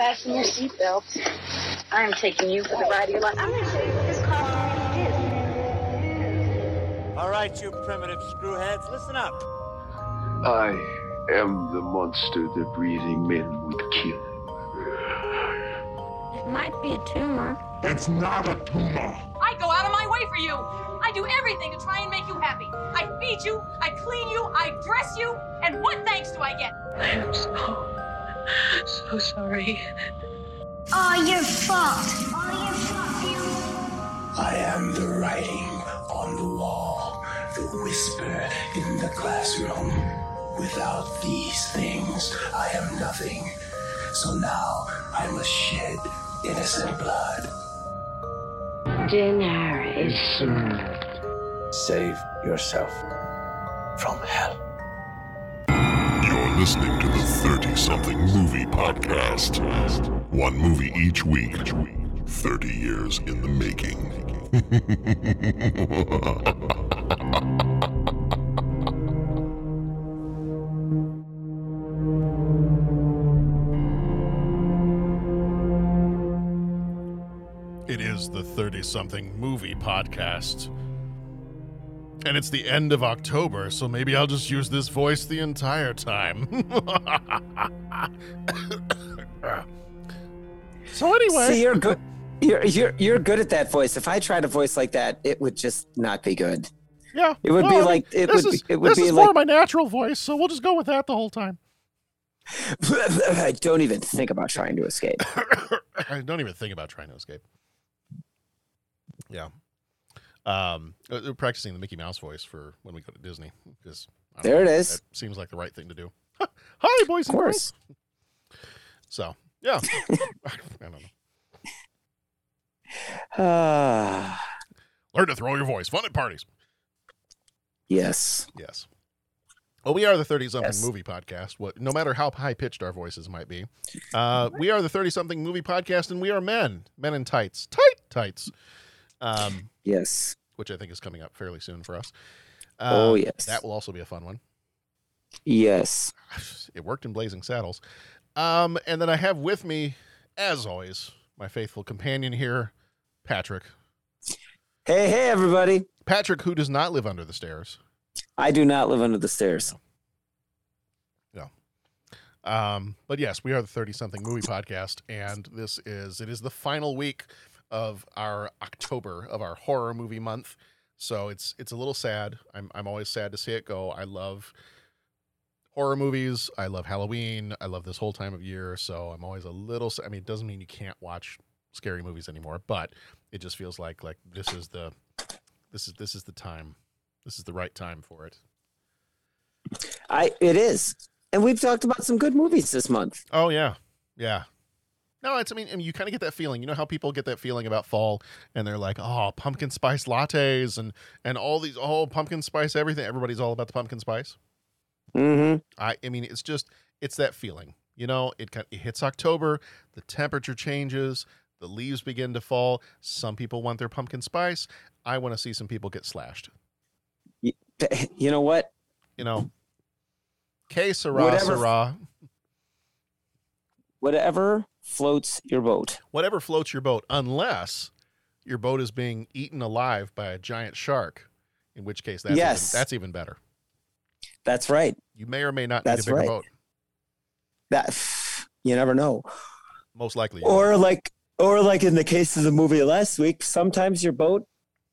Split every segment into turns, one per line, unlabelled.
Fasten your seatbelts. I'm taking you for the ride of your life. I'm going to show you what this car is.
All right, you primitive screwheads, listen up.
I am the monster that breathing men would kill.
It might be a tumor.
It's not a tumor.
I go out of my way for you. I do everything to try and make you happy. I feed you, I clean you, I dress you, and what thanks do I get?
I am so, so sorry.
Oh, your fault. Oh, your fault, you.
I am the writing on the wall, the whisper in the classroom. Without these things, I am nothing. So now I must shed innocent blood.
Dinner is served.
Save yourself from hell.
Listening to the 30 something movie podcast. One movie each week, 30 years in the making.
It is the 30 something movie podcast. And it's the end of October, so maybe I'll just use this voice the entire time. so anyway,
See, you're good. You're you're you're good at that voice. If I tried a voice like that, it would just not be good.
yeah,
It would
well,
be like it would
is,
be, it would
this
be
is
like
more my natural voice, so we'll just go with that the whole time.
I don't even think about trying to escape.
I don't even think about trying to escape. Yeah. Um, uh, practicing the Mickey Mouse voice for when we go to Disney because
There it is.
That seems like the right thing to do. Hi, boys
Of
and
course.
girls. So yeah, I don't know.
Ah,
Learn to throw your voice. Fun at parties.
yes.
Yes. Well, we are the 30 something
Yes.
movie podcast. What, no matter how high pitched our voices might be, uh, we are the 30 something movie podcast, and we are men, men in tights, tight tights, um,
Yes.
which I think is coming up fairly soon for us.
Oh,
Uh,
yes.
That will also be a fun one.
Yes.
It worked in Blazing Saddles. Um, and then I have with me, as always, my faithful companion here, Patrick.
Hey, hey, everybody.
Patrick, who does not live under the stairs.
I do not live under the stairs.
Um, but yes, we are the 30 something movie podcast, and this is it is the final week of our October of our horror movie month. So it's it's a little sad. I'm I'm always sad to see it go. I love horror movies. I love Halloween. I love this whole time of year. So I'm always a little. I mean, it doesn't mean you can't watch scary movies anymore, but it just feels like like this is the this is this is the time. This is the right time for it.
I it is. And we've talked about some good movies this month.
Oh yeah, yeah. No, it's. I mean, I mean you kind of get that feeling. You know how people get that feeling about fall, and they're like, "Oh, pumpkin spice lattes and and all these, oh, pumpkin spice everything." Everybody's all about the pumpkin spice.
Mm-hmm.
I, I mean, it's just, it's that feeling. You know, it kind it hits October, the temperature changes, the leaves begin to fall. Some people want their pumpkin spice. I want to see some people get slashed.
You know what?
You know, que sera,
Whatever-
sera.
Whatever floats your boat.
whatever floats your boat, unless your boat is being eaten alive by a giant shark, in which case that's
Yes.
even, that's even better.
That's right.
You may or may not
That's
need a bigger
right.
boat.
That you never know.
Most likely,
Or like or like in the case of the movie last week, sometimes your boat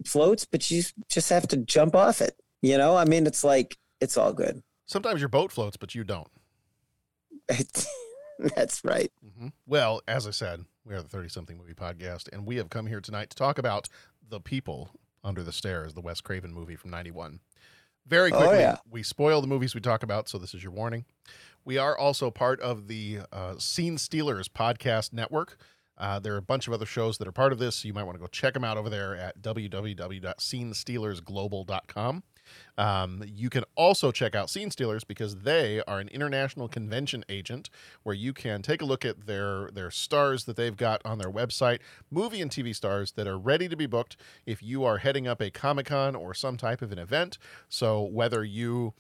floats, but you just have to jump off it. You know, I mean it's like it's all good.
sometimes your boat floats, but you don't.
That's right.
Mhm. Well, as I said, we are the 30 something movie podcast, and we have come here tonight to talk about The People Under the Stairs, the Wes Craven movie from 91. Very
Oh,
quickly,
yeah.
we spoil the movies we talk about, so this is your warning. We are also part of the uh, Scene Stealers podcast network. Uh, there are a bunch of other shows that are part of this, so you might want to go check them out over there at www.scenestealersglobal.com. Um, you can also check out Scene Stealers because they are an international convention agent where you can take a look at their their stars that they've got on their website, movie and TV stars that are ready to be booked if you are heading up a Comic Con or some type of an event. So whether you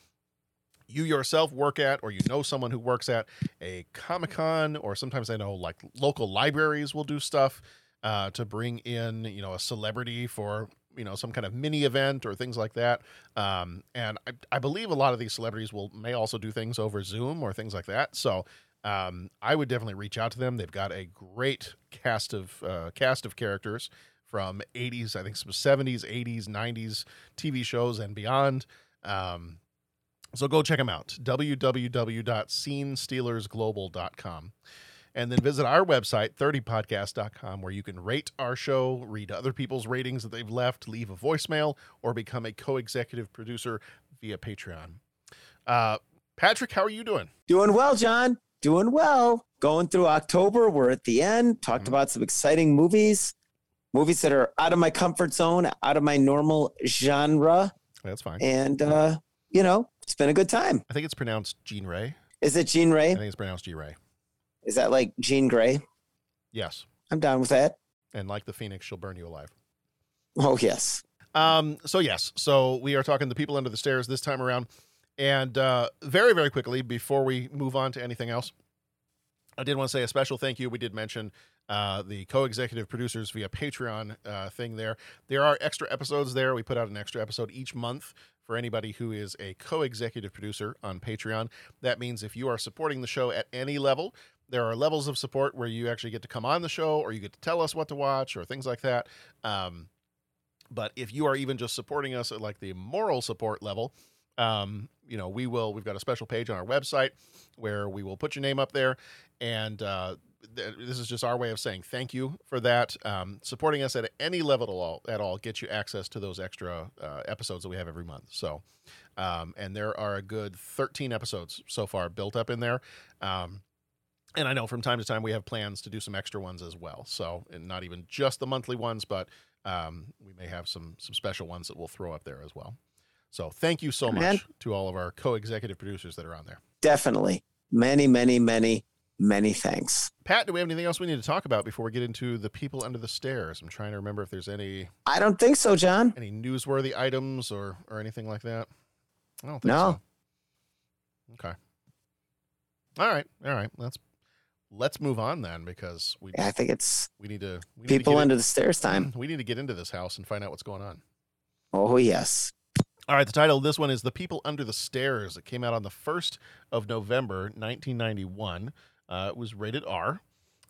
you yourself work at or you know someone who works at a Comic Con, or sometimes I know like local libraries will do stuff uh, to bring in, you know, a celebrity for, you know, some kind of mini event or things like that. Um, and I, I believe a lot of these celebrities will may also do things over Zoom or things like that. So um, I would definitely reach out to them. They've got a great cast of uh, cast of characters from 80s, I think some 70s, 80s, 90s TV shows and beyond. Um, so go check them out www.scenestealersglobal.com. And then visit our website, 30podcast.com, where you can rate our show, read other people's ratings that they've left, leave a voicemail, or become a co executive producer via Patreon. Uh, Patrick, how are you doing?
Doing well, John. Doing well. Going through October. We're at the end. Talked
Mhm.
about some exciting movies, movies that are out of my comfort zone, out of my normal genre.
That's fine.
And, uh, you know, it's been a good time.
I think it's pronounced Jean Ray.
Is it Jean Ray?
I think it's pronounced G Ray.
Is that like Jean Grey?
Yes.
I'm down with that.
And like the Phoenix, she'll burn you alive.
Oh, yes.
Um, so yes, so we are talking the people under the stairs this time around, and uh, very very quickly before we move on to anything else, I did want to say a special thank you. We did mention uh, the co-executive producers via Patreon uh, thing there. There are extra episodes there. We put out an extra episode each month for anybody who is a co-executive producer on Patreon. That means if you are supporting the show at any level, there are levels of support where you actually get to come on the show or you get to tell us what to watch or things like that. Um, but if you are even just supporting us at like the moral support level, um, you know, we will. We've got a special page on our website where we will put your name up there, and uh, th- this is just our way of saying thank you for that. Um, supporting us at any level at all, at all gets you access to those extra uh, episodes that we have every month. So, um, and there are a good 13 episodes so far built up in there. Um, and I know from time to time we have plans to do some extra ones as well. So, and not even just the monthly ones, but um, we may have some some special ones that we'll throw up there as well. So, thank you so much to all of our co-executive producers that are on there.
Definitely. Many, many, many, many thanks.
Pat, do we have anything else we need to talk about before we get into the people under the stairs? I'm trying to remember if there's any
I don't think so, John.
any newsworthy items or or anything like that. I don't think
No.
so. Okay. All right. All right. Let's let's move on then because we
I think it's
we need to we need
people
to
under the stairs time.
we need to get into this house and find out what's going on.
Oh, yes.
All right, the title of this one is The People Under the Stairs. It came out on the 1st of November, 1991. Uh, it was rated R.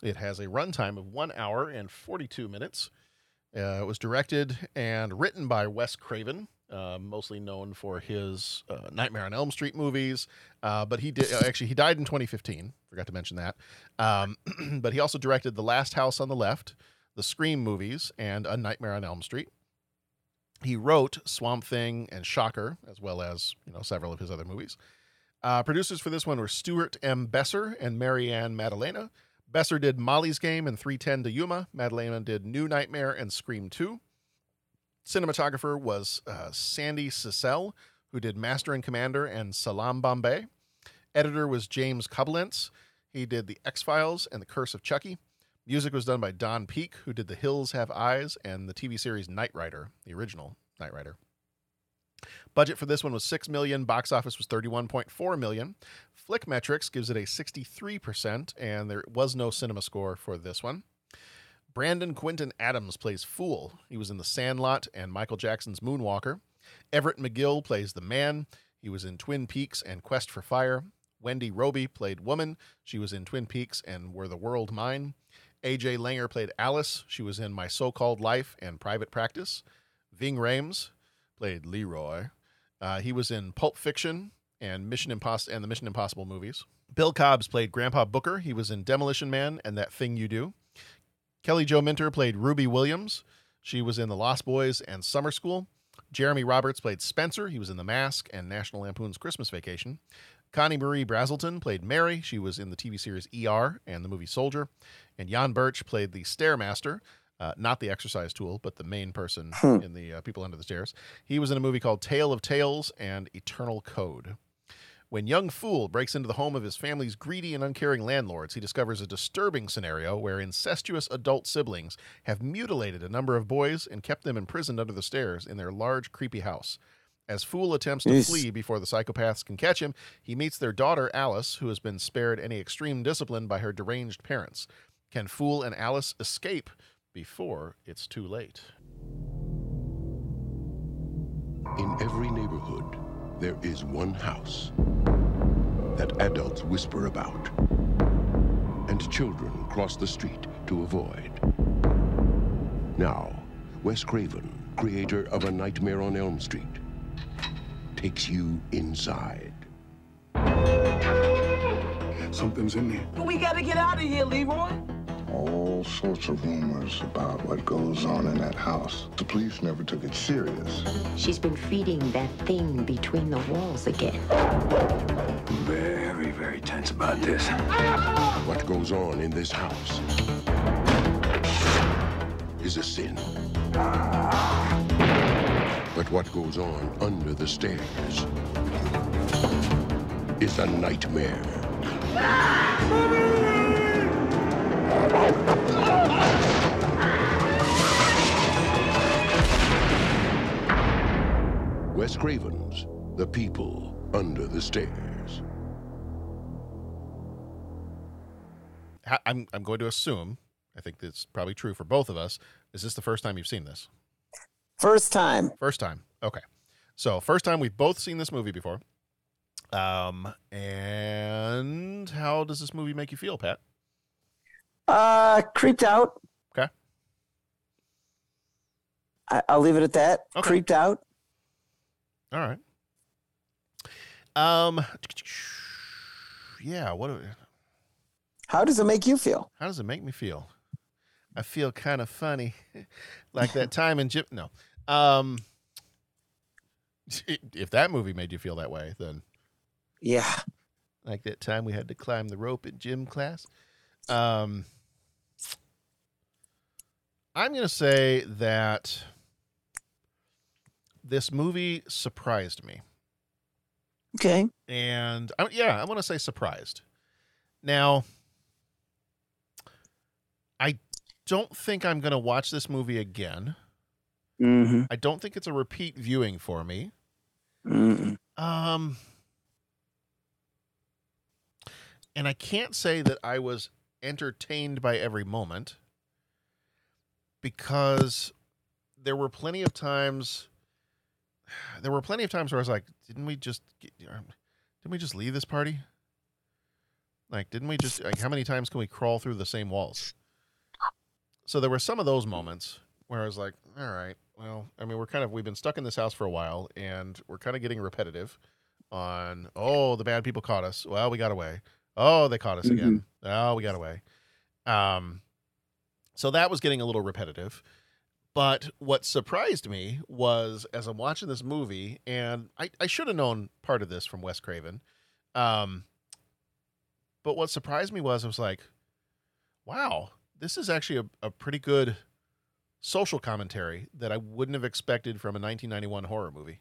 It has a runtime of one hour and 42 minutes. Uh, it was directed and written by Wes Craven, uh, mostly known for his uh, Nightmare on Elm Street movies. Uh, but he did uh, actually he died in 2015. Forgot to mention that. Um, but he also directed The Last House on the Left, the Scream movies, and A Nightmare on Elm Street. He wrote Swamp Thing and Shocker, as well as you know several of his other movies. Uh, producers for this one were Stuart M. Besser and Marianne Maddalena. Besser did Molly's Game and 310 to Yuma. Madalena did New Nightmare and Scream 2. Cinematographer was uh, Sandy Sissel, who did Master and Commander and Salaam Bombay. Editor was James Coblentz. He did The X Files and The Curse of Chucky. Music was done by Don Peake, who did The Hills Have Eyes and the TV series Knight Rider, the original Knight Rider. Budget for this one was 6 million, box office was 31.4 million. Flickmetrix gives it a 63% and there was no cinema score for this one. Brandon Quintin Adams plays Fool. He was in The Sandlot and Michael Jackson's Moonwalker. Everett McGill plays the man. He was in Twin Peaks and Quest for Fire. Wendy Robie played Woman. She was in Twin Peaks and Were the World Mine. AJ Langer played Alice. She was in My So Called Life and Private Practice. Ving Rhames played Leroy. Uh, he was in Pulp Fiction and Mission Impossible and the Mission Impossible movies. Bill Cobbs played Grandpa Booker. He was in Demolition Man and That Thing You Do. Kelly Jo Minter played Ruby Williams. She was in The Lost Boys and Summer School. Jeremy Roberts played Spencer. He was in The Mask and National Lampoon's Christmas Vacation. Connie Marie Brazelton played Mary. She was in the TV series ER and the movie Soldier. And Yan Birch played the Stairmaster, uh, not the exercise tool, but the main person
Hmm.
in the uh, People Under the Stairs. He was in a movie called Tale of Tales and Eternal Code. When young Fool breaks into the home of his family's greedy and uncaring landlords, he discovers a disturbing scenario where incestuous adult siblings have mutilated a number of boys and kept them imprisoned under the stairs in their large, creepy house. As Fool attempts to
Yes.
flee before the psychopaths can catch him, he meets their daughter Alice, who has been spared any extreme discipline by her deranged parents. Can Fool and Alice escape before it's too late?
In every neighborhood, there is one house that adults whisper about and children cross the street to avoid. Now, Wes Craven, creator of A Nightmare on Elm Street, takes you inside.
Something's in there.
We gotta get out of here, Leroy.
All sorts of rumors about what goes on in that house. The police never took it serious.
She's been feeding that thing between the walls again.
Very, very tense about this.
What goes on in this house is a sin. But what goes on under the stairs is a nightmare. Wes Craven's The People Under the Stairs.
I'm, I'm going to assume, I think that's probably true for both of us. Is this the first time you've seen this?
First time.
First time. Okay. So, first time we've both seen this movie before. Um, and how does this movie make you feel, Pat?
Uh, creeped out.
Okay.
I, I'll leave it at that.
Okay.
Creeped out.
All right. Um, yeah. What?
How does it make you feel?
How does it make me feel? I feel kind of funny, like that time in gym. No. Um, if that movie made you feel that way, then
Yeah.
like that time we had to climb the rope in gym class. Um, I'm going to say that this movie surprised me.
Okay.
And I, yeah, I want to say surprised. Now, I don't think I'm going to watch this movie again.
Mm-hmm.
I don't think it's a repeat viewing for me.
Mm-mm.
Um, and I can't say that I was entertained by every moment because there were plenty of times. There were plenty of times where I was like, "Didn't we just? Get, um, didn't we just leave this party? Like, didn't we just? Like, how many times can we crawl through the same walls?" So there were some of those moments where I was like, "All right, well, I mean, we're kind of we've been stuck in this house for a while, and we're kind of getting repetitive." On oh, the bad people caught us. Well, we got away. Oh, they caught us again. Oh, we got away. Um, so that was getting a little repetitive. But what surprised me was as I'm watching this movie, and I, I should have known part of this from Wes Craven. Um, but what surprised me was I was like, wow, this is actually a, a pretty good social commentary that I wouldn't have expected from a 1991 horror movie.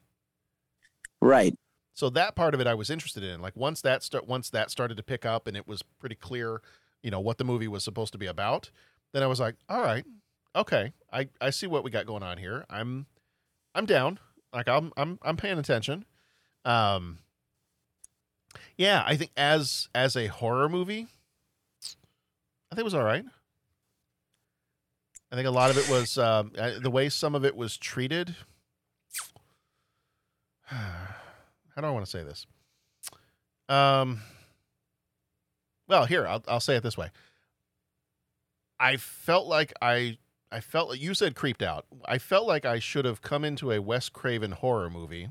Right.
So that part of it I was interested in. Like once that start once that started to pick up and it was pretty clear, you know, what the movie was supposed to be about, then I was like, all right, okay, I I see what we got going on here. I'm I'm down. Like I'm I'm I'm paying attention. Um Yeah, I think as as a horror movie, I think it was all right. I think a lot of it was um, the way some of it was treated. How do I want to say this? Um. Well, here I'll I'll say it this way. I felt like I I felt like you said creeped out. I felt like I should have come into a Wes Craven horror movie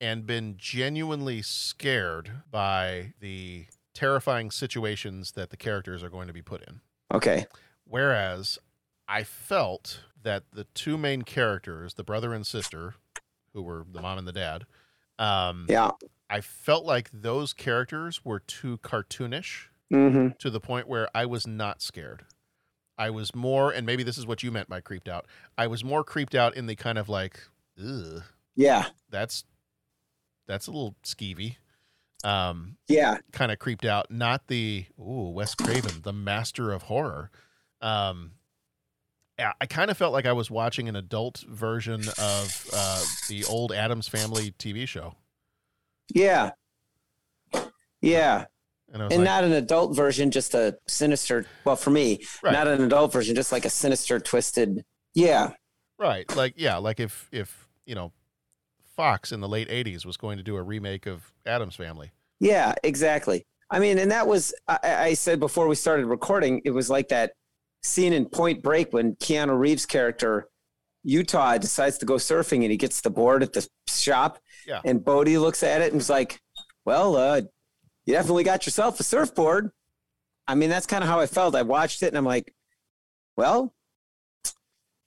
and been genuinely scared by the terrifying situations that the characters are going to be put in.
Okay.
Whereas I felt that the two main characters, the brother and sister, who were the mom and the dad, um,
Yeah.
I felt like those characters were too cartoonish
Mm-hmm.
to the point where I was not scared. I was more, and maybe this is what you meant by creeped out. I was more creeped out in the kind of like, ugh,
Yeah.
that's that's a little skeevy. Um,
Yeah.
kind of creeped out. Not the ooh Wes Craven, the master of horror. Um, yeah, I kind of felt like I was watching an adult version of uh, the old Addams Family TV show.
Yeah. Yeah.
And,
And
like,
not an adult version, just a sinister. Well, for me,
Right.
not an adult version, just like a sinister, twisted. Yeah.
right, like yeah, like if if you know, Fox in the late '80s was going to do a remake of Addams Family.
Yeah, exactly. I mean, and that was, I, I said before we started recording, it was like that scene in Point Break when Keanu Reeves' character, Utah, decides to go surfing and he gets the board at the shop.
Yeah.
And Bodhi looks at it and is like, well, uh, you definitely got yourself a surfboard. I mean, that's kind of how I felt. I watched it and I'm like, well,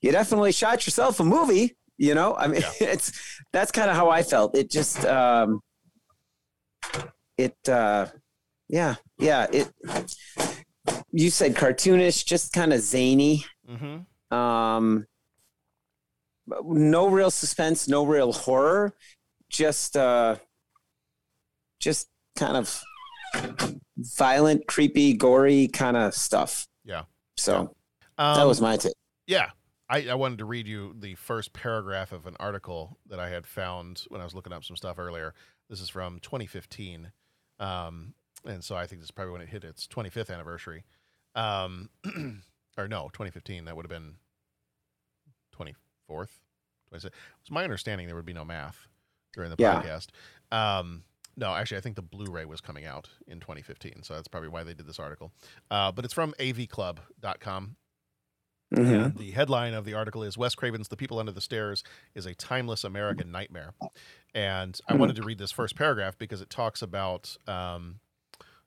you definitely shot yourself a movie. You know, I mean, it's that's kind of how I felt. It just, um, it, uh, yeah, yeah. It. You said cartoonish, just kind of zany.
Mm-hmm.
Um, no real suspense, no real horror. Just, uh, just kind of violent, creepy, gory kind of stuff.
Yeah.
So
Um,
that was my take.
Yeah. I, I wanted to read you the first paragraph of an article that I had found when I was looking up some stuff earlier. This is from 2015. Um, and so I think this is probably when it hit its 25th anniversary. Um, or no, 2015. That would have been 24th. 26th. It's my understanding there would be no math during the
Yeah.
podcast. Um, no, actually, I think the Blu-ray was coming out in 2015, so that's probably why they did this article. Uh, but it's from avclub.com.
Mhm.
And the headline of the article is Wes Craven's The People Under the Stairs is a timeless American nightmare. And I
Mhm.
wanted to read this first paragraph because it talks about um,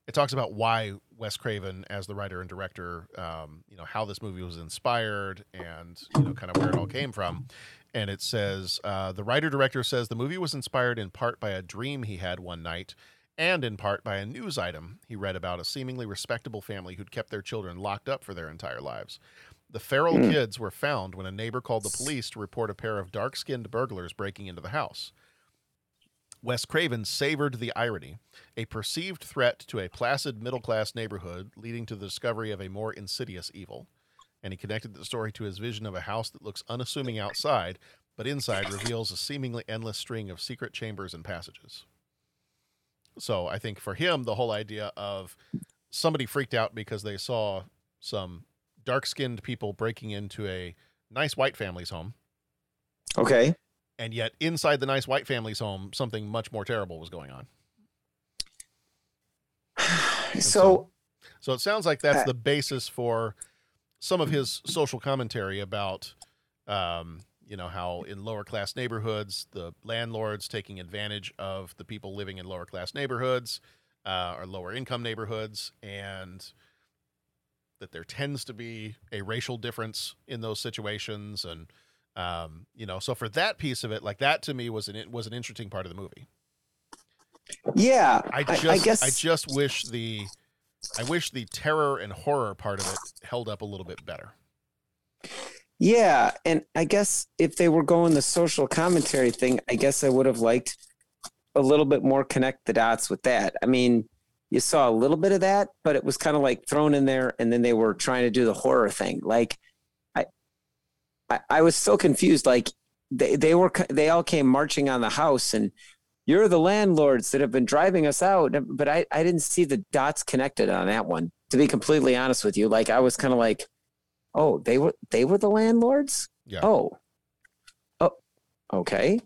it talks about why Wes Craven, as the writer and director, um, you know, how this movie was inspired and you know, kind of where it all came from. And it says uh, the writer director says the movie was inspired in part by a dream he had one night. And in part by a news item he read about a seemingly respectable family who'd kept their children locked up for their entire lives. The feral
Hmm.
kids were found when a neighbor called the police to report a pair of dark skinned burglars breaking into the house. Wes Craven savored the irony, a perceived threat to a placid middle class neighborhood leading to the discovery of a more insidious evil. And he connected the story to his vision of a house that looks unassuming outside, but inside reveals a seemingly endless string of secret chambers and passages. So I think for him, the whole idea of somebody freaked out because they saw some dark skinned people breaking into a nice white family's home.
Okay.
And yet, inside the nice white family's home, something much more terrible was going on. And
So,
so it sounds like that's
Uh,
the basis for some of his social commentary about, um, you know, how in lower class neighborhoods, the landlords taking advantage of the people living in lower class neighborhoods uh, or lower income neighborhoods, and that there tends to be a racial difference in those situations, and um, you know, so for that piece of it, like that to me was an was an interesting part of the movie.
yeah,
I
I,
just
I
I,
guess
just wish the I wish the terror and horror part of it held up a little bit better.
Yeah, and I guess if they were going the social commentary thing, I guess I would have liked a little bit more connect the dots with that. I mean, you saw a little bit of that, but it was kind of like thrown in there, and then they were trying to do the horror thing. Like, I, I, I was so confused. Like, they they were they all came marching on the house, and you're the landlords that have been driving us out. But I I didn't see the dots connected on that one. To be completely honest with you, like I was kind of like oh they were they were the landlords
Yeah.
oh oh okay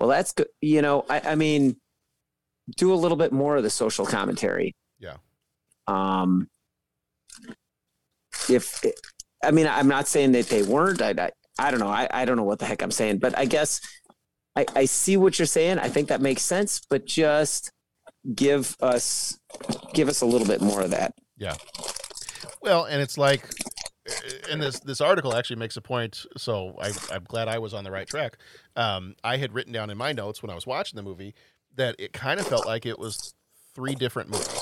well that's good you know i i mean do a little bit more of the social commentary
Yeah.
um if i mean i'm not saying that they weren't i i, I don't know I, I don't know what the heck i'm saying but i guess I, I see what you're saying i think that makes sense but just give us give us a little bit more of that
Yeah. Well, and it's like, and this this article actually makes a point. So I, I'm glad I was on the right track. Um, I had written down in my notes when I was watching the movie that it kind of felt like it was three different movies.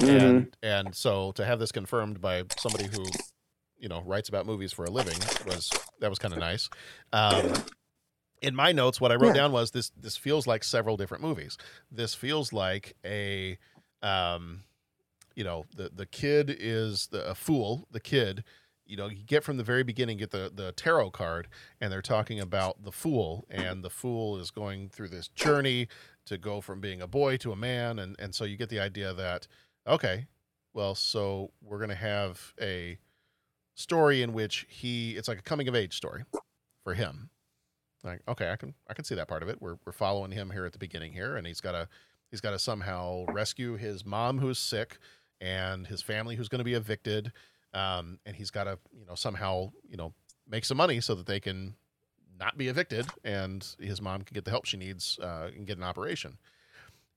And and so to have this confirmed by somebody who, you know, writes about movies for a living was that was kind of nice. Um, in my notes, what I wrote
Yeah.
down was this: this feels like several different movies. This feels like a, um, you know, the the kid is the a fool. The kid you know, you get from the very beginning, get the the tarot card, and they're talking about the fool, and the fool is going through this journey to go from being a boy to a man, and and so you get the idea that okay, well, so we're gonna have a story in which he it's like a coming of age story for him. Like, okay, I can I can see that part of it. We're we're following him here at the beginning here, and he's got to he's got to somehow rescue his mom who's sick and his family who's going to be evicted um, and he's got to you know somehow you know make some money so that they can not be evicted and his mom can get the help she needs uh, and get an operation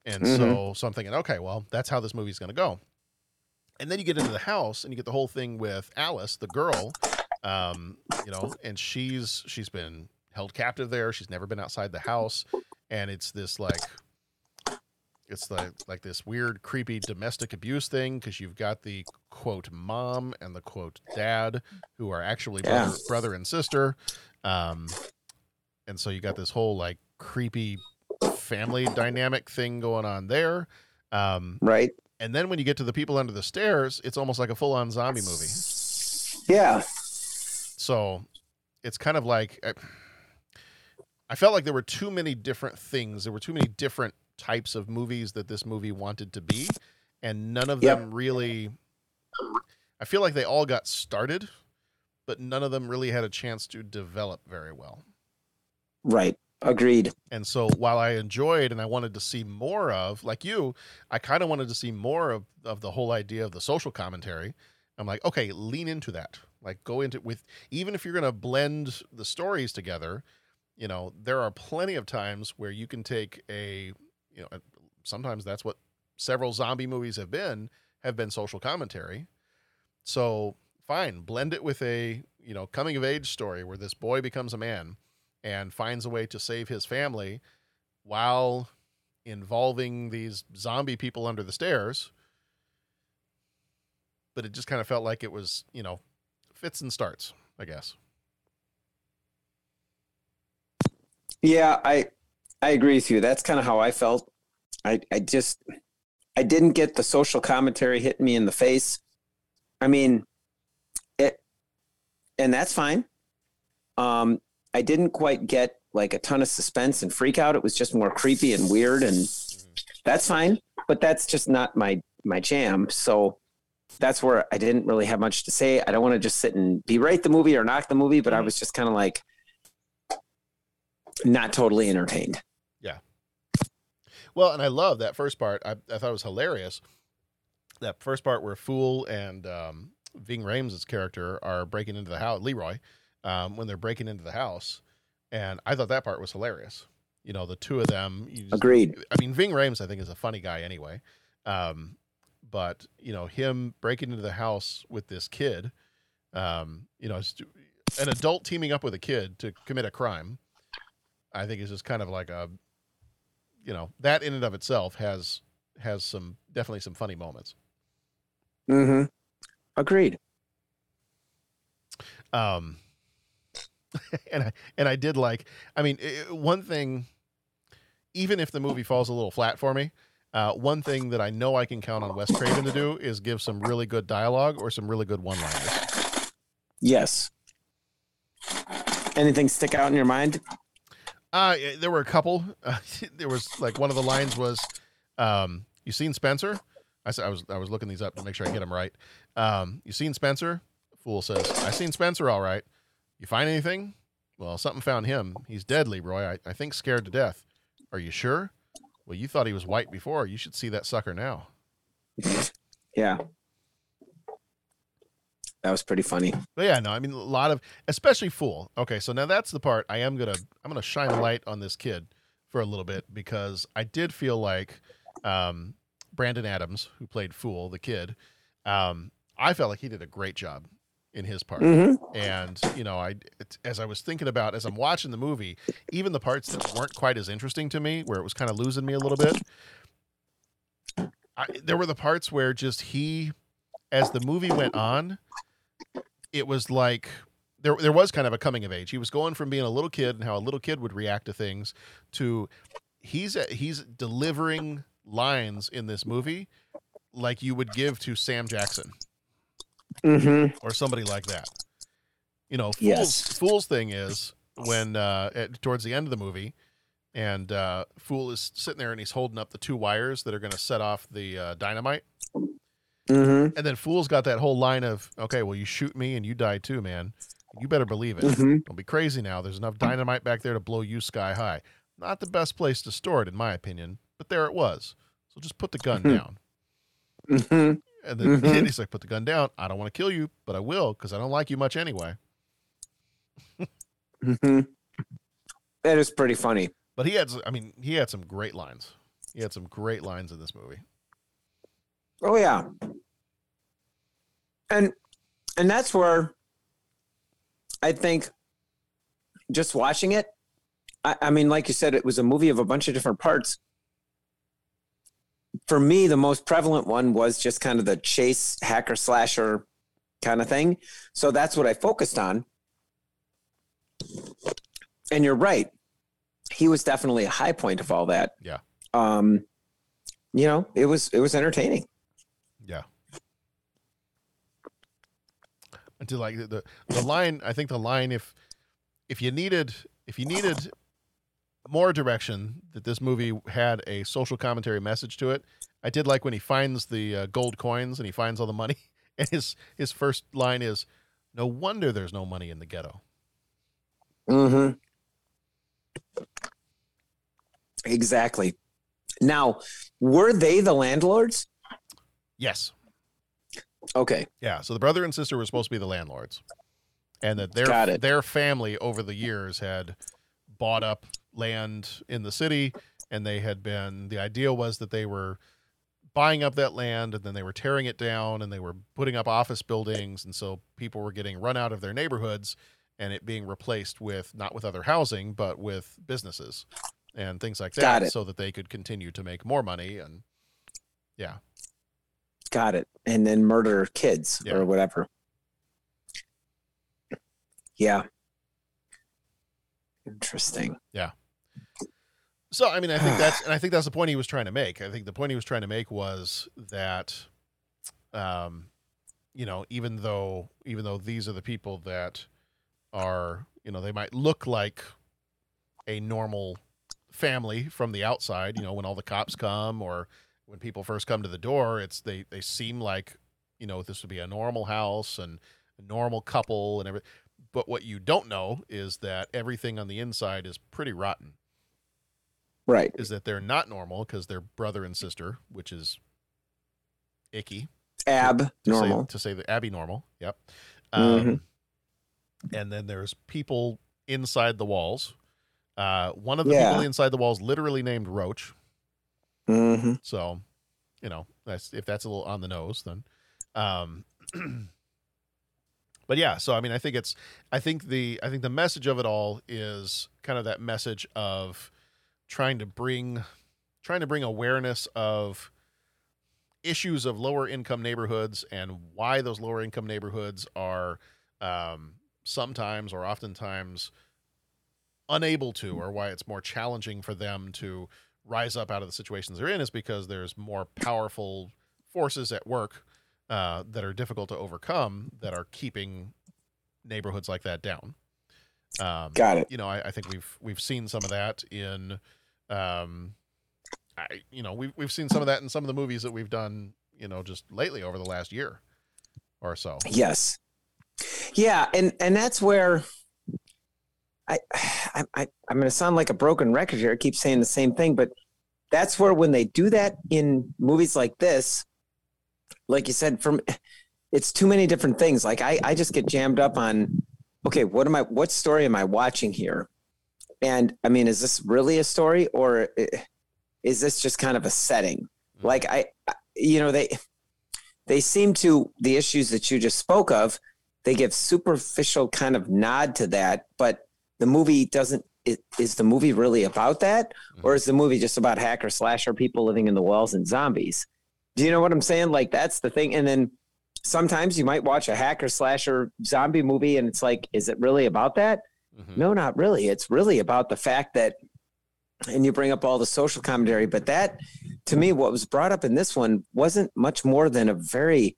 and
Mhm.
so so i'm thinking okay well that's how this movie's going to go and then you get into the house and you get the whole thing with alice the girl um, you know and she's she's been held captive there she's never been outside the house and it's this like it's like like this weird creepy domestic abuse thing because you've got the quote mom and the quote dad who are actually
Yeah.
brother, brother and sister um and so you got this whole like creepy family dynamic thing going on there um
Right.
and then when you get to the people under the stairs it's almost like a full-on zombie movie
Yeah.
so it's kind of like I, felt like there were too many different things. There were too many different types of movies that this movie wanted to be, and none of
Yep.
them really. I feel like they all got started, but none of them really had a chance to develop very well.
Right. Agreed.
And so while I enjoyed and I wanted to see more of, like you, I kind of wanted to see more of, of the whole idea of the social commentary. I'm like, okay, lean into that. Like go into with even if you're going to blend the stories together, you know, there are plenty of times where you can take a, you know, sometimes that's what several zombie movies have been, have been social commentary. So fine, blend it with a, you know, coming of age story where this boy becomes a man and finds a way to save his family while involving these zombie people under the stairs. But it just kind of felt like it was, you know, fits and starts, I guess.
Yeah, I I agree with you. That's kind of how I felt. I I just I didn't get the social commentary hitting me in the face. I mean, it and that's fine. Um I didn't quite get like a ton of suspense and freak out. It was just more creepy and weird and that's fine, but that's just not my my jam. So that's where I didn't really have much to say. I don't want to just sit and berate the movie or knock the movie, but I was just kind of like not totally entertained.
Yeah. Well, and I love that first part. I, I thought it was hilarious. That first part where Fool and um, Ving Rhames' character are breaking into the house, Leroy, um, when they're breaking into the house. And I thought that part was hilarious. You know, the two of them. You just-
Agreed.
I mean, Ving Rhames, I think, is a funny guy anyway. Um, but, you know, him breaking into the house with this kid, um, you know, an adult teaming up with a kid to commit a crime, I think is just kind of like a, you know, that in and of itself has has some definitely some funny moments.
Mm-hmm. Agreed.
Um, and I and I did like. I mean, one thing, even if the movie falls a little flat for me, uh, one thing that I know I can count on Wes Craven to do is give some really good dialogue or some really good one-liners.
Yes. Anything stick out in your mind?
Uh, there were a couple. Uh, there was like one of the lines was, um, "You seen Spencer?" I said I was I was looking these up to make sure I get them right. Um, you seen Spencer? Fool says, "I seen Spencer, all right. You find anything?" Well, something found him. He's dead, Leroy. I, I think scared to death. Are you sure? Well, you thought he was white before. You should see that sucker now.
Yeah. That was pretty funny.
But yeah, no, I mean a lot of especially Fool. Okay, so now that's the part I am gonna I'm gonna shine a light on this kid for a little bit because I did feel like um, Brandon Adams, who played Fool, the kid, um, I felt like he did a great job in his part.
Mhm.
And you know, I it, as I was thinking about as I'm watching the movie, even the parts that weren't quite as interesting to me, where it was kind of losing me a little bit, I, there were the parts where just he, as the movie went on, it was like there there was kind of a coming of age. He was going from being a little kid and how a little kid would react to things to he's he's delivering lines in this movie like you would give to Sam Jackson.
Mm-hmm.
or somebody like that. You know, Fool's,
Yes.
Fool's thing is when uh, at, towards the end of the movie, and uh, Fool is sitting there and he's holding up the two wires that are going to set off the uh, dynamite.
Mm-hmm.
And then Fool's got that whole line of, okay, well, you shoot me and you die too, man. You better believe it.
Mhm.
Don't be crazy now. There's enough dynamite back there to blow you sky high. Not the best place to store it, in my opinion, but there it was. So just put the gun
Mhm.
down.
Mm-hmm.
And then
Mhm.
he's like, put the gun down. I don't want to kill you, but I will because I don't like you much anyway.
Mm-hmm. That is pretty funny.
But he had, I mean, he had some great lines. He had some great lines in this movie.
Oh yeah. And and that's where I think just watching it, I, I mean, like you said, it was a movie of a bunch of different parts. For me, the most prevalent one was just kind of the chase hacker slasher kind of thing. So that's what I focused on. And you're right. He was definitely a high point of all that.
Yeah.
Um, you know, it was it was entertaining.
Yeah. Until like the, the the line, I think the line if if you needed if you needed more direction that this movie had a social commentary message to it. I did like when he finds the uh, gold coins and he finds all the money and his his first line is no wonder there's no money in the ghetto.
Mm-hmm. Exactly. Now, were they the landlords?
Yes.
Okay.
Yeah, so the brother and sister were supposed to be the landlords, and that their their family over the years had bought up land in the city, and they had been. The idea was that they were buying up that land, and then they were tearing it down, and they were putting up office buildings, and so people were getting run out of their neighborhoods, and it being replaced with not with other housing, but with businesses and things like that,
Got it.
so that they could continue to make more money. And yeah,
Got it. And then murder kids
Yeah.
or whatever. Yeah. Interesting.
Yeah. So I mean, I think that's and I think that's the point he was trying to make. I think the point he was trying to make was that, um, you know, even though even though these are the people that are, you know, they might look like a normal family from the outside. You know, when all the cops come or when people first come to the door, it's they they seem like, you know, this would be a normal house and a normal couple and everything. But what you don't know is that everything on the inside is pretty rotten.
Right.
Is that they're not normal because they're brother and sister, which is icky.
Ab
to
normal.
Say, to say the Abby normal. Yep. Um,
Mhm.
And then there's people inside the walls. Uh, one of the
Yeah.
people inside the walls literally named Roach.
Mm-hmm.
So, you know, that's if that's a little on the nose, then. Um, but yeah, so I mean, I think it's, I think the, I think the message of it all is kind of that message of trying to bring, trying to bring awareness of issues of lower income neighborhoods and why those lower income neighborhoods are um, sometimes or oftentimes unable to, or why it's more challenging for them to rise up out of the situations they're in, is because there's more powerful forces at work uh, that are difficult to overcome that are keeping neighborhoods like that down. Um,
Got it.
You know, I, I think we've we've seen some of that in, um, I you know we've we've seen some of that in some of the movies that we've done. You know, just lately over the last year or so.
Yes. Yeah, and and that's where I I, I I'm going to sound like a broken record here. I keep saying the same thing, but that's where when they do that in movies like this, like you said, from it's too many different things. Like I I just get jammed up on okay, what am I what story am I watching here? And I mean, is this really a story or is this just kind of a setting? Hmm. Like I, I- you know, they they seem to the issues that you just spoke of they give superficial kind of nod to that but the movie doesn't i- is the movie really about that? Mm-hmm. Or is the movie just about hacker slasher people living in the walls and zombies? Do you know what i'm saying? Like that's the thing. And then sometimes you might watch a hacker slasher zombie movie and it's like is it really about that? Mm-hmm. No not really. It's really about the fact that and you bring up all the social commentary but that to me what was brought up in this one wasn't much more than a very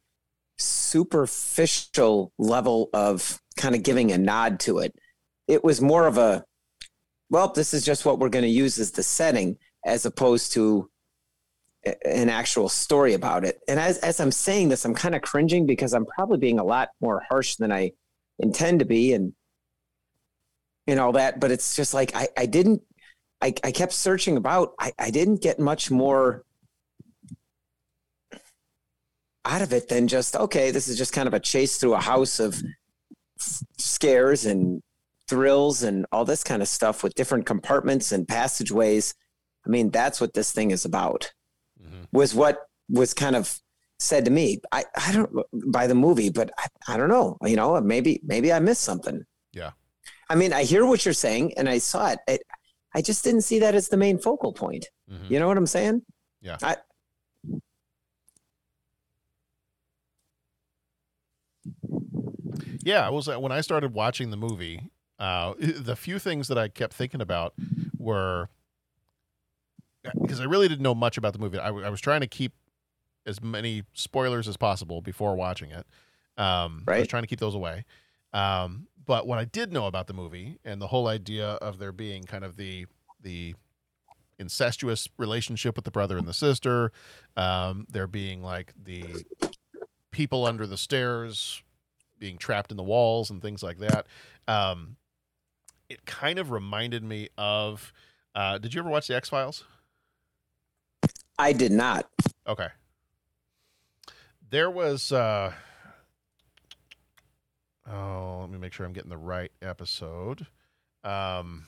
superficial level of kind of giving a nod to it. It was more of a, well, this is just what we're going to use as the setting, as opposed to an actual story about it. And as as I'm saying this, I'm kind of cringing because I'm probably being a lot more harsh than I intend to be, and and all that. But it's just like I I didn't. I, I kept searching about. I, I didn't get much more out of it than just okay this is just kind of a chase through a house of scares and thrills and all this kind of stuff with different compartments and passageways. I mean that's what this thing is about. Mm-hmm. Was what was kind of said to me. I i don't by the movie but i, I don't know you know maybe maybe i missed something.
Yeah.
i mean i hear what you're saying and i saw it, it i just didn't see that as the main focal point. Mm-hmm. You know what i'm saying?
Yeah.
I,
Yeah, I was when I started watching the movie. Uh, the few things that I kept thinking about were because I really didn't know much about the movie. I, w- I was trying to keep as many spoilers as possible before watching it. Um, I was trying to keep those away. Um, but what I did know about the movie and the whole idea of there being kind of the the incestuous relationship with the brother and the sister, um, there being like the people under the stairs being trapped in the walls and things like that. Um, it kind of reminded me of. Uh, did you ever watch the X Files?
I did not.
Okay. There was. Uh, oh, let me make sure I'm getting the right episode. Um,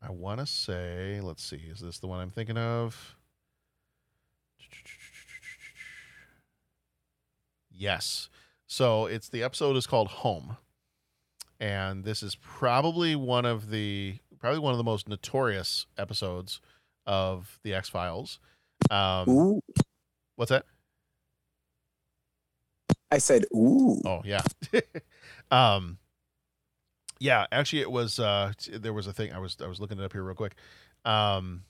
I want to say, let's see, is this the one I'm thinking of? Yes. So it's the episode is called Home. And this is probably one of the probably one of the most notorious episodes of the X Files. Um,
Ooh.
What's that?
I said, "Ooh."
Oh yeah. um, yeah. Actually, it was. Uh, there was a thing. I was. I was looking it up here real quick. Um,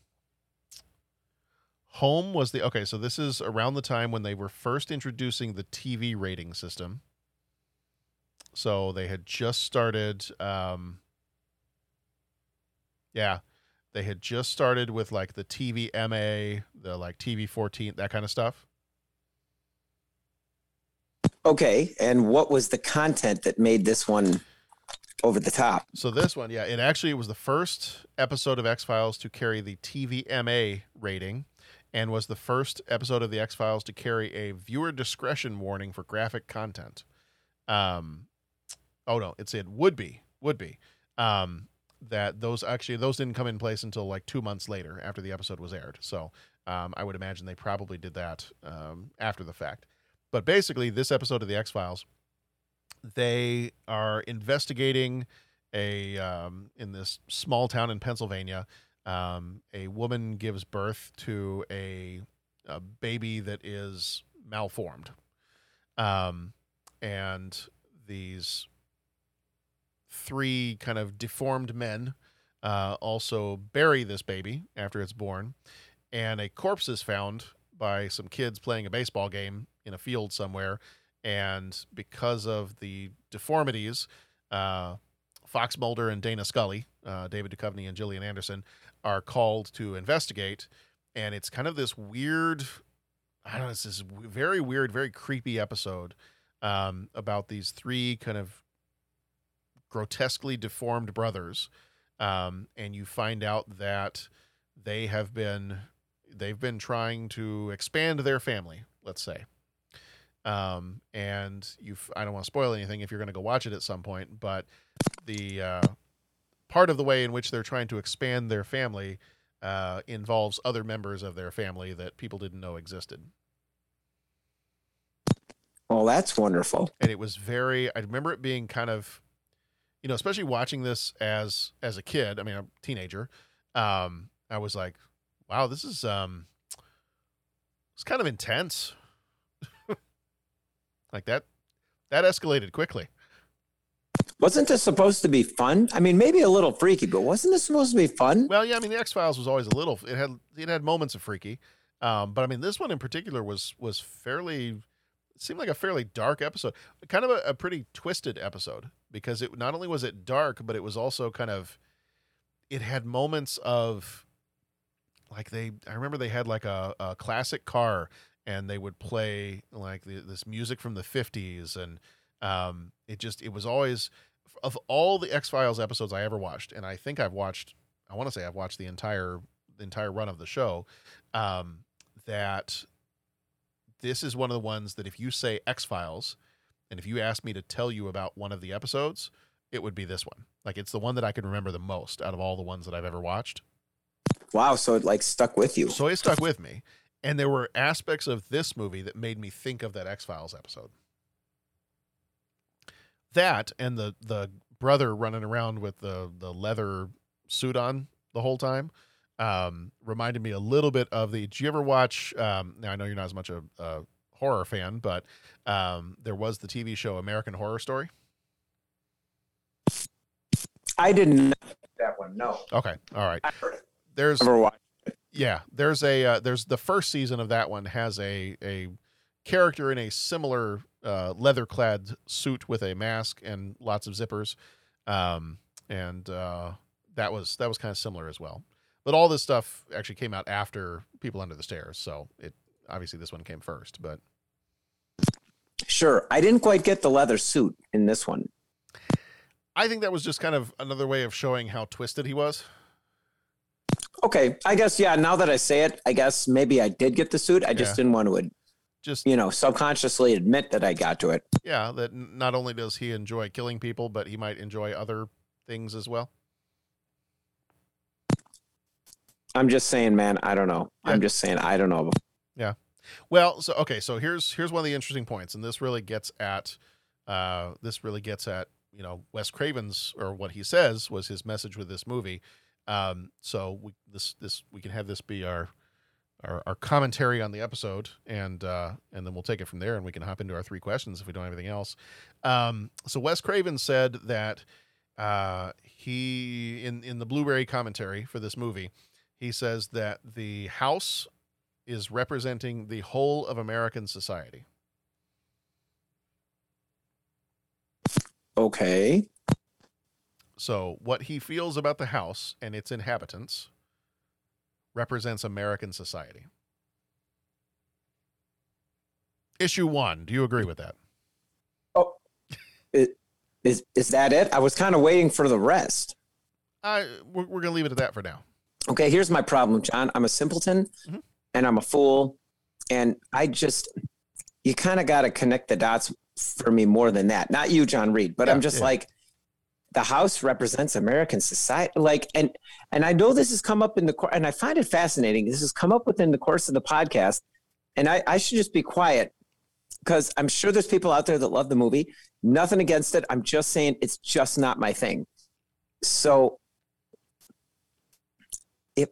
Home was the okay. So this is around the time when they were first introducing the TV rating system. So they had just started. Um, yeah, they had just started with like the TV MA, the like TV 14, that kind of stuff.
Okay, and what was the content that made this one over the top?
So this one, yeah, it actually was the first episode of X Files to carry the TVMA rating, and was the first episode of the X Files to carry a viewer discretion warning for graphic content. Um, oh no, it said would be would be. Um, that those actually those didn't come in place until like two months later after the episode was aired. So um, I would imagine they probably did that um, after the fact. But basically, this episode of the X Files they are investigating a um, in this small town in Pennsylvania. Um, a woman gives birth to a, a baby that is malformed, um, and these three kind of deformed men uh, also bury this baby after it's born, and a corpse is found by some kids playing a baseball game in a field somewhere. And because of the deformities, uh, Fox Mulder and Dana Scully, uh, David Duchovny and Gillian Anderson, are called to investigate. And it's kind of this weird, I don't know, it's this very weird, very creepy episode um, about these three kind of grotesquely deformed brothers. Um, and you find out that they have been they've been trying to expand their family, let's say. Um, and you I don't want to spoil anything if you're going to go watch it at some point, but the uh, part of the way in which they're trying to expand their family uh, involves other members of their family that people didn't know existed.
Well, that's wonderful.
and it was very i remember it being kind of you know especially watching this as as a kid i mean a teenager um i was like wow this is um it's kind of intense like that that escalated quickly
Wasn't this supposed to be fun? I mean, maybe a little freaky, but wasn't this supposed to be fun?
well yeah i mean the x-files was always a little it had it had moments of freaky Um, but I mean, this one in particular was was fairly it seemed like a fairly dark episode, kind of a, a pretty twisted episode because it not only was it dark, but it was also kind of it had moments of like they I remember they had like a, a classic car and they would play like the, this music from the 50s and um, it just it was always of all the X-Files episodes I ever watched and I think I've watched I want to say I've watched the entire the entire run of the show um, that this is one of the ones that if you say X-Files and if you asked me to tell you about one of the episodes it would be this one like it's the one that I can remember the most out of all the ones that I've ever watched
Wow, so it like stuck with you.
so it stuck with me. And there were aspects of this movie that made me think of that X Files episode. That and the the brother running around with the the leather suit on the whole time um, reminded me a little bit of the. Did you ever watch? Um, now I know you're not as much a, a horror fan, but um, there was the TV show American Horror Story.
I didn't know that one. No.
Okay, all right. There's
Never watched.
yeah there's a uh, there's the first season of that one has a a character in a similar uh, leather clad suit with a mask and lots of zippers um and uh that was that was kind of similar as well but all this stuff actually came out after people under the stairs so it obviously this one came first but
Sure. I didn't quite get the leather suit in this one.
i think that was just kind of another way of showing how twisted he was
Okay. I guess, yeah, now that I say it, I guess maybe I did get the suit. I just
Yeah.
didn't want to,
just
you know, subconsciously admit that I got to it.
yeah that not only does he enjoy killing people but he might enjoy other things as well
I'm just saying, man, I don't know.
Yeah.
I'm just saying, I don't know.
Yeah. Well, so okay, so here's here's one of the interesting points, and this really gets at uh this really gets at, you know, Wes Craven's or what he says was his message with this movie. Um so we this this we can have this be our our, our commentary on the episode and uh and then we'll take it from there and we can hop into our three questions if we don't have anything else. Um so Wes Craven said that uh he in in the Blu-ray commentary for this movie, he says that the house is representing the whole of American society.
Okay.
So, what he feels about the house and its inhabitants represents American society. Issue one. Do you agree with that?
Oh, it, is, is that it? I was kind of waiting for the rest.
I we're, we're going to leave it at that for now.
Okay, here's my problem, John. I'm a simpleton
Mhm.
And I'm a fool. And I just, you kind of got to connect the dots for me more than that. Not you, John Reed, but
Yeah,
I'm just
yeah.
like, the house represents American society. Like, and, and I know this has come up in the, cour- and I find it fascinating. This has come up within the course of the podcast. And I, I should just be quiet because I'm sure there's people out there that love the movie. Nothing against it. I'm just saying it's just not my thing. So if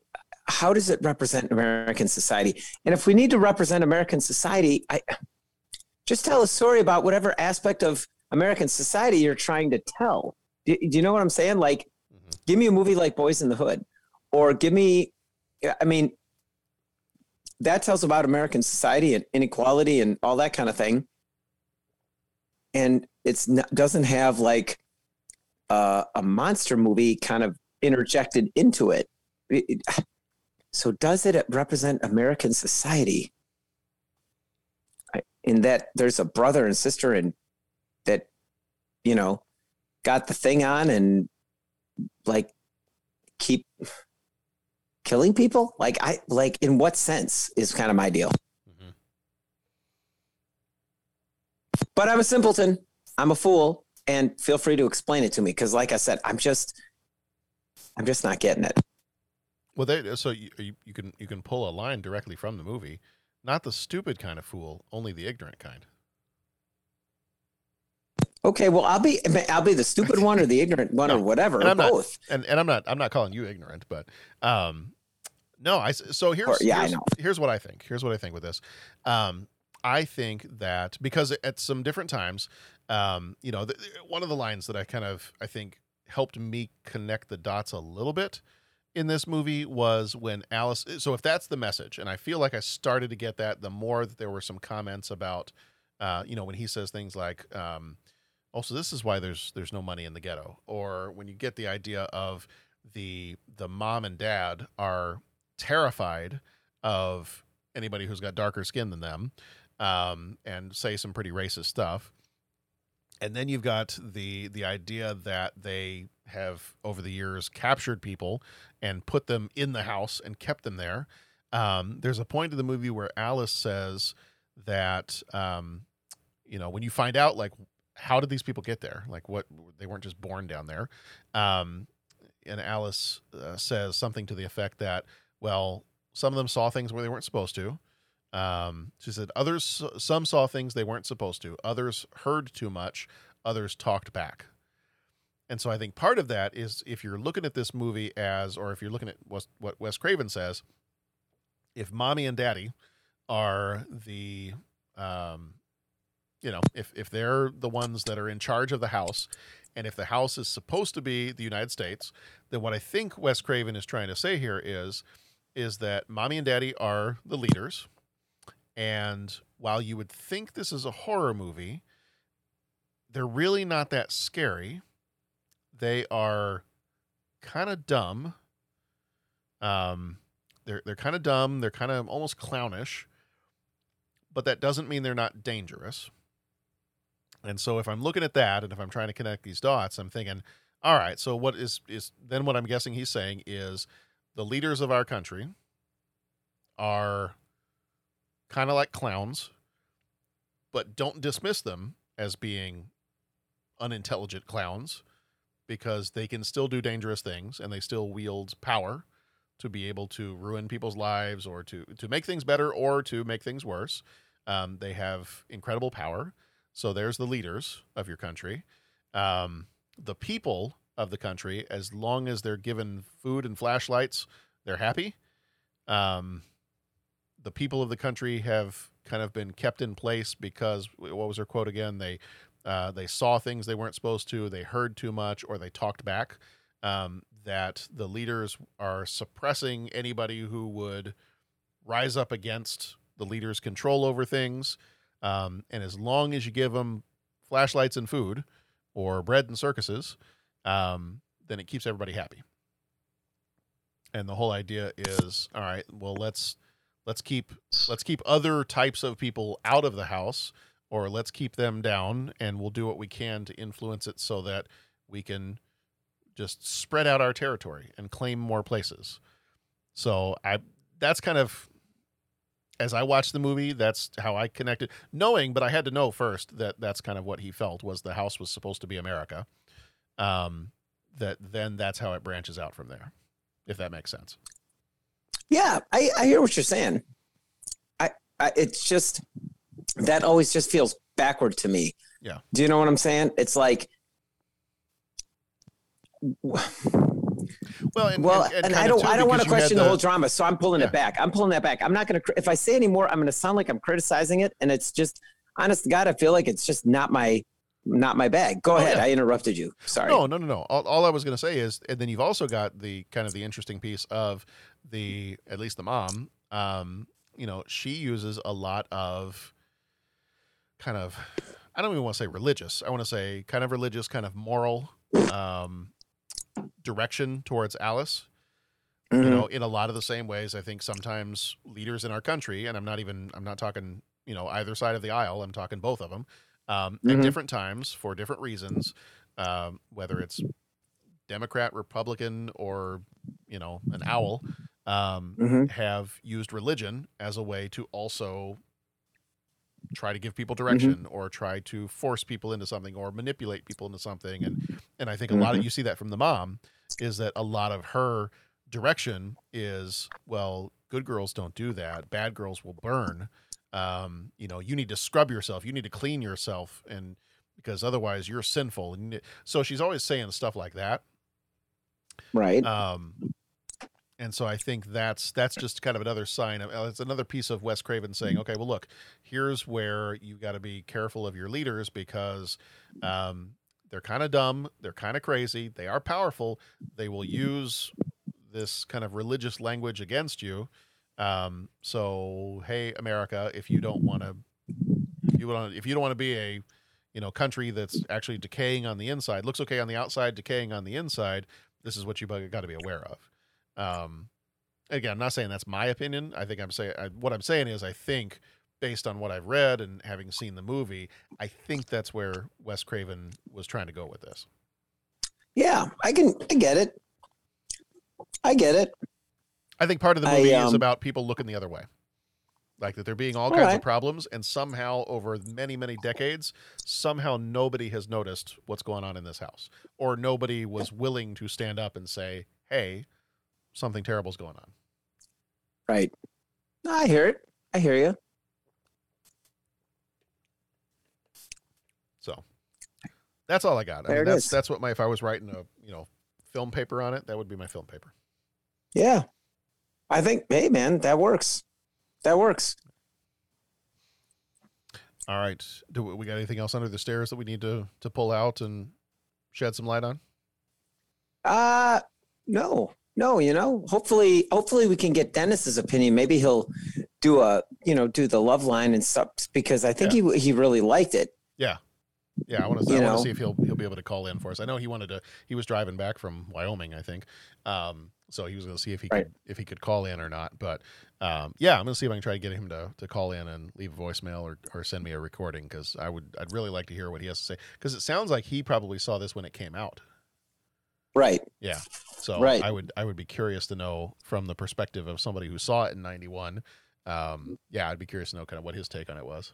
how does it represent American society? And if we need to represent American society, I just tell a story about whatever aspect of American society you're trying to tell. Do, do you know what I'm saying? Like, give me a movie like Boys in the Hood, or give me, I mean, that tells about American society and inequality and all that kind of thing. And it's not, doesn't have like uh, a monster movie kind of interjected into it. It- it- so does it represent American society? In that there's a brother and sister and that, you know, got the thing on and like keep killing people? Like I like in what sense is kind of my deal.
Mhm.
But I'm a simpleton. I'm a fool. And feel free to explain it to me. Cause like I said, I'm just I'm just not getting it.
Well, they so you, you you can you can pull a line directly from the movie, not the stupid kind of fool, only the ignorant kind.
Okay, well I'll be I'll be the stupid one or the ignorant one
No,
or whatever.
and
Or
I'm not-
both.
and and I'm not I'm not calling you ignorant, but um, no, I so here's
Or- yeah,
here's, here's what I think. Here's what I think with this. Um, I think that because at some different times, um, you know, the, one of the lines that I kind of I think helped me connect the dots a little bit in this movie was when Alice. So if that's the message, and I feel like I started to get that the more that there were some comments about, uh, you know, when he says things like, um, "Also, this is why there's there's no money in the ghetto," or when you get the idea of the the mom and dad are terrified of anybody who's got darker skin than them, um, and say some pretty racist stuff. And then you've got the the idea that they have over the years captured people and put them in the house and kept them there. Um, there's a point in the movie where Alice says that um, you know when you find out like how did these people get there? Like what they weren't just born down there. Um, and alice uh, says something to the effect that well some of them saw things where they weren't supposed to. Um, she said others some saw things they weren't supposed to. Others heard too much. Others talked back and so i think part of that is if you're looking at this movie as or if you're looking at what, wes craven says if mommy and daddy are the um, you know if if they're the ones that are in charge of the house and if the house is supposed to be the united states then what i think wes craven is trying to say here is is that mommy and daddy are the leaders. And while you would think this is a horror movie they're really not that scary they are kind of dumb. Um they're they're kind of dumb they're kind of almost clownish but that doesn't mean they're not dangerous. And so if I'm looking at that and if I'm trying to connect these dots, I'm thinking, all right, so what is is then what I'm guessing he's saying is the leaders of our country are kind of like clowns, but don't dismiss them as being unintelligent clowns because they can still do dangerous things and they still wield power to be able to ruin people's lives or to to make things better or to make things worse. Um, they have incredible power so there's the leaders of your country. Um, the people of the country, as long as they're given food and flashlights, they're happy. Um, the people of the country have kind of been kept in place because what was her quote again? They uh, they saw things they weren't supposed to, they heard too much, or they talked back. Um, that the leaders are suppressing anybody who would rise up against the leader's control over things. Um, and as long as you give them flashlights and food or bread and circuses, um, then it keeps everybody happy. And the whole idea is, all right, well let's let's keep let's keep other types of people out of the house or let's keep them down and we'll do what we can to influence it so that we can just spread out our territory and claim more places. So I that's kind of as I watched the movie, that's how I connected, knowing, but I had to know first that that's kind of what he felt was the house was supposed to be America. Um, that then that's how it branches out from there, if that makes sense.
Yeah, I, I hear what you're saying. I, I it's just that always just feels backward to me.
Yeah.
Do you know what I'm saying? It's like
well, and,
well,
and,
and,
and
I don't, I don't want to question the,
the,
whole drama, so I'm pulling
Yeah.
it back. I'm pulling that back. I'm not going to. If I say any more, I'm going to sound like I'm criticizing it, and it's just, honest to God, I feel like it's just not my, not my bag. Go
Oh,
ahead.
yeah.
I interrupted you. Sorry.
No, no, no, no. All, all I was going to say is, and then you've also got the kind of the interesting piece of the, at least the mom. Um, you know, she uses a lot of kind of, I don't even want to say religious. I want to say kind of religious, kind of moral um, direction towards Alice. You
Mhm.
know, in a lot of the same ways, I think sometimes leaders in our country, and I'm not even, I'm not talking, you know, either side of the aisle. I'm talking both of them. Um, At
Mhm.
different times for different reasons, um, whether it's Democrat, Republican, or you know, an owl, um,
Mhm.
have used religion as a way to also try to give people direction or try to force people into something or manipulate people into something and and I think a lot of
Mhm.
you see that from the mom is that a lot of her direction is well good girls don't do that. Bad girls will burn. Um you know you need to scrub yourself. You need to clean yourself and because otherwise you're sinful. And so she's always saying stuff like that.
Right.
um, and so I think that's that's just kind of another sign of uh, it's another piece of Wes Craven saying, okay, well, look, here's where you got to be careful of your leaders because um, they're kind of dumb, they're kind of crazy, they are powerful, they will use this kind of religious language against you. Um, so hey, America, if you don't want to, you want if you don't want to be a you know country that's actually decaying on the inside, looks okay on the outside, decaying on the inside. This is what you got to be aware of. Um, again, I'm not saying that's my opinion. I think I'm saying I, what I'm saying is I think based on what I've read and having seen the movie, I think that's where Wes Craven was trying to go with this.
Yeah, I can. I get it. I get it.
I think part of the movie
I, um,
is about people looking the other way. Like that there being all,
All
kinds
right.
of problems, and somehow over many, many decades, somehow nobody has noticed what's going on in this house. Or nobody was willing to stand up and say, Hey, something terrible's going on.
Right. No, I hear it. I hear you.
So that's all I got. I mean, that's
is.
that's what my if I was writing a you know film paper on it, that would be my film paper.
Yeah. I think, hey, man, that works. That works.
All right. Do we we got anything else under the stairs that we need to to pull out and shed some light on?
Uh no, no. You know, hopefully, hopefully we can get Dennis's opinion. Maybe he'll do a, you know, do the love line and stuff because I think he he really liked it.
Yeah. Yeah, I want to. I want to see if he'll he'll be able to call in for us. I know he wanted to. He was driving back from Wyoming, I think. Um, so he was going to see if he
Right.
could if he could call in or not. But um, yeah, I'm going to see if I can try to get him to to call in and leave a voicemail or or send me a recording because I would I'd really like to hear what he has to say because it sounds like he probably saw this when it came out.
Right.
Yeah. So
Right.
I would I would be curious to know from the perspective of somebody who saw it in '91. Um, yeah, I'd be curious to know kind of what his take on it was.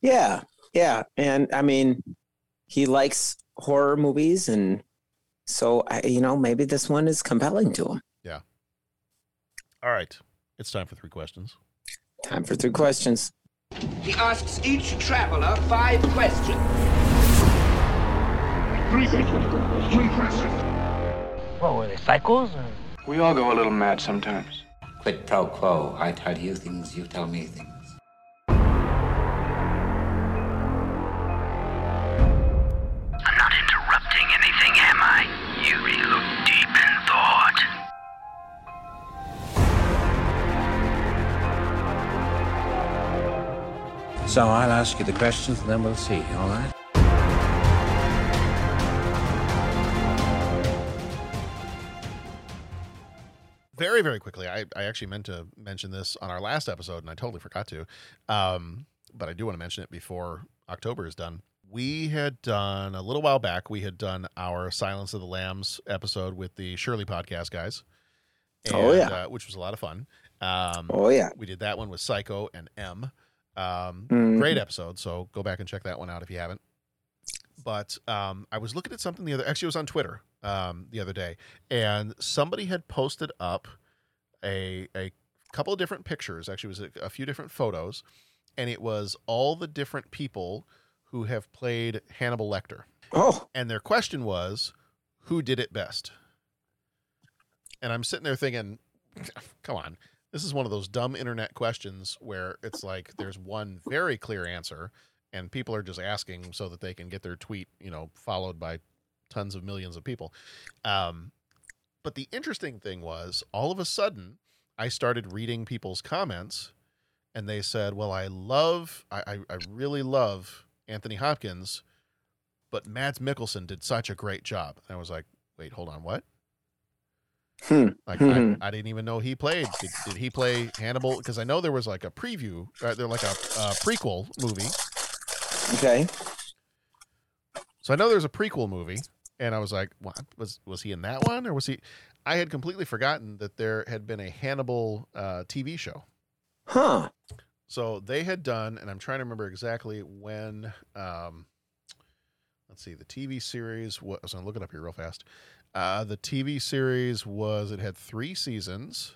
Yeah. Yeah. And I mean, he likes horror movies, and so I, you know, maybe this one is compelling to him.
Yeah. All right. It's time for three questions.
Time for three questions.
He asks each traveler five questions.
Three questions. Three questions.
Well, were they cycles?
We all go a little mad sometimes.
Quid pro quo. I tell you things, you tell me things.
I'm not interrupting anything, am I? You look deep in thought.
So I'll ask you the questions and then we'll see, all right?
Very very quickly I, I actually meant to mention this on our last episode and i totally forgot to um, but i do want to mention it before october is done we had done a little while back we had done our silence of the lambs episode with the shirley podcast guys
Oh, yeah.
uh, which was a lot of fun um,
Oh, yeah.
we did that one with psycho and m um,
Mhm.
great episode so go back and check that one out if you haven't but um, I was looking at something the other actually it was on Twitter um, the other day, and somebody had posted up a a couple of different pictures. Actually, it was a, a few different photos, and it was all the different people who have played Hannibal Lecter.
Oh,
and their question was, who did it best? And I'm sitting there thinking, come on. This is one of those dumb internet questions where it's like there's one very clear answer and people are just asking so that they can get their tweet, you know, followed by tons of millions of people. Um, but the interesting thing was all of a sudden I started reading people's comments and they said, well, I love, I, I, really love Anthony Hopkins, but Mads Mikkelsen did such a great job. And I was like, wait, hold on, what?
Hmm.
Like I, I didn't even know he played. Did, did he play Hannibal? Because I know there was like a preview, uh, there like a, a prequel movie.
Okay.
So I know there's a prequel movie, and I was like, what was was he in that one, or was he? I had completely forgotten that there had been a Hannibal uh, TV show.
Huh.
So they had done, and I'm trying to remember exactly when. Um, let's see, the TV series was. I was gonna look it up here real fast. Uh, the TV series was. It had three seasons,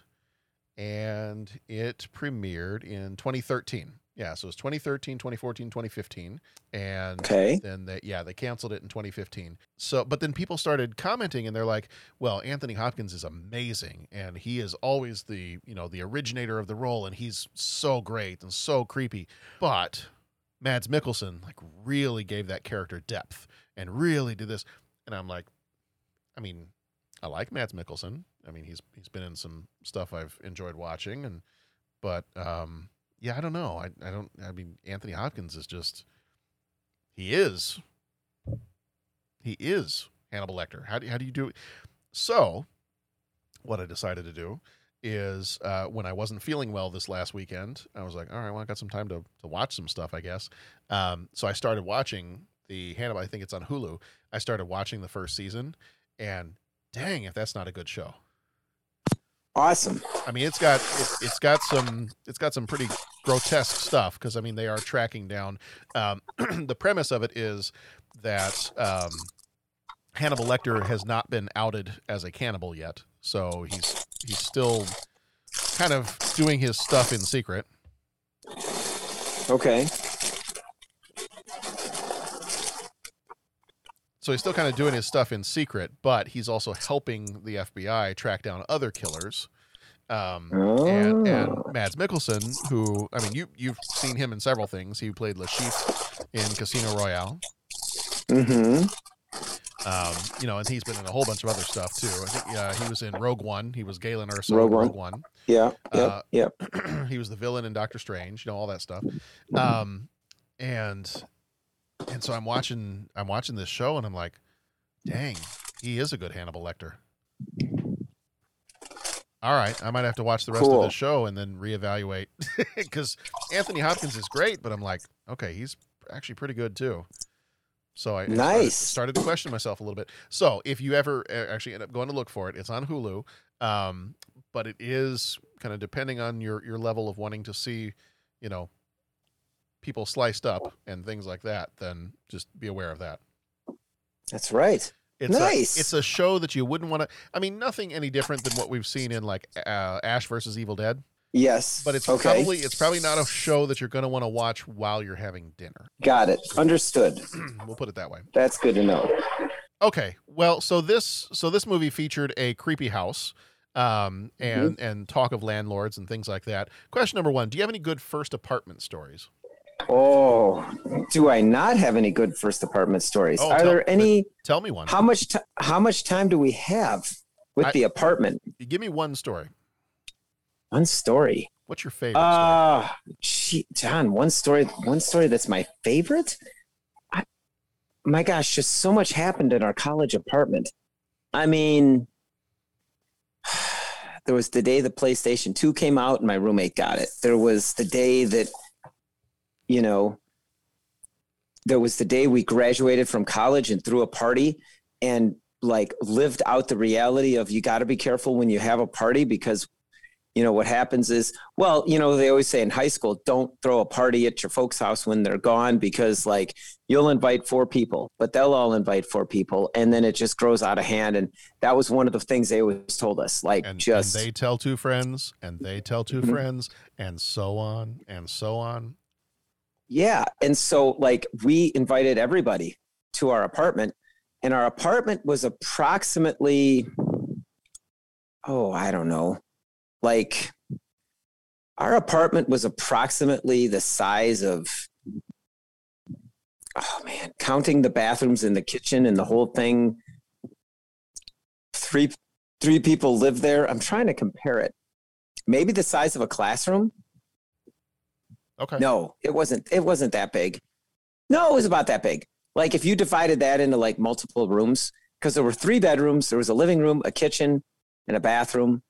and it premiered in 2013. Yeah, so it was 2013, 2014, 2015, and
Okay.
then they yeah they canceled it in 2015. So, but then people started commenting, and they're like, "Well, Anthony Hopkins is amazing, and he is always the you know the originator of the role, and he's so great and so creepy." But Mads Mikkelsen like really gave that character depth and really did this, and I'm like, I mean, I like Mads Mikkelsen. I mean, he's he's been in some stuff I've enjoyed watching, and but um, yeah, I don't know. I I don't. I mean, Anthony Hopkins is just he is he is Hannibal Lecter. How do how do you do it? So, what I decided to do is uh, when I wasn't feeling well this last weekend, I was like, all right, well, I got some time to to watch some stuff, I guess. Um, so I started watching the Hannibal. I think it's on Hulu. I started watching the first season, and dang, if that's not a good show.
Awesome.
I mean, it's got it, it's got some it's got some pretty grotesque stuff because I mean they are tracking down. Um, the premise of it is that um, Hannibal Lecter has not been outed as a cannibal yet, so he's he's still kind of doing his stuff in secret.
Okay.
So he's still kind of doing his stuff in secret, but he's also helping the FBI track down other killers. Um, and, and
Oh.
Mads Mikkelsen, who I mean, you you've seen him in several things. He played Le in Casino Royale.
Mm-hmm.
Um, you know, and he's been in a whole bunch of other stuff too. I think uh, he was in Rogue One. He was Galen Erso
Rogue One.
Rogue One.
Yeah.
Uh,
yep.
he was the villain in Doctor Strange, you know, all that stuff. Um, and and so I'm watching I'm watching this show and I'm like, dang, he is a good Hannibal Lecter. All right, I might have to watch the rest
Cool.
of the show and then reevaluate because Anthony Hopkins is great, but I'm like, okay, he's actually pretty good too. So I started-
Nice.
started, to question myself a little bit. So if you ever uh, actually end up going to look for it, it's on Hulu. Um, but it is kind of depending on your your level of wanting to see, you know, people sliced up and things like that. Then just be aware of that.
That's right.
It's
nice.
A, it's a show that you wouldn't want to. I mean, nothing any different than what we've seen in like uh, Ash versus Evil Dead.
yes.
But it's
okay.
probably it's probably not a show that you're going to want to watch while you're having dinner.
Got it. Understood.
we'll put it that way.
That's good to know.
Okay. Well, so this so this movie featured a creepy house um and and talk of landlords and things like that. Question number 1, do you have any good first apartment stories?
Oh, do I not have any good first apartment stories?
Oh,
Are
tell-
there any?
Tell me one.
How much? T- how much time do we have with
I-
the apartment?
Give me one story.
One story.
What's your favorite
Uh, John, one story. One story that's my favorite. I, my gosh, just so much happened in our college apartment. I mean, there was the day the PlayStation 2 came out and my roommate got it. There was the day that, you know, there was the day we graduated from college and threw a party and like lived out the reality of you got to be careful when you have a party because you know what happens is well you know they always say in high school don't throw a party at your folks house when they're gone because like you'll invite four people but they'll all invite four people and then it just grows out of hand and that was one of the things they always told us like
And,
just
and they tell two friends and they tell 2
Mhm.
friends and so on and so on.
Yeah. And so, like, we invited everybody to our apartment, and our apartment was approximately, oh, I don't know, like, our apartment was approximately the size of, oh man, counting the bathrooms in the kitchen and the whole thing. Three, three people live there. I'm trying to compare it. Maybe the size of a classroom.
Okay.
No, it wasn't. It wasn't that big. No, it was about that big. Like if you divided that into like multiple rooms, because there were three bedrooms, there was a living room, a kitchen, and a bathroom.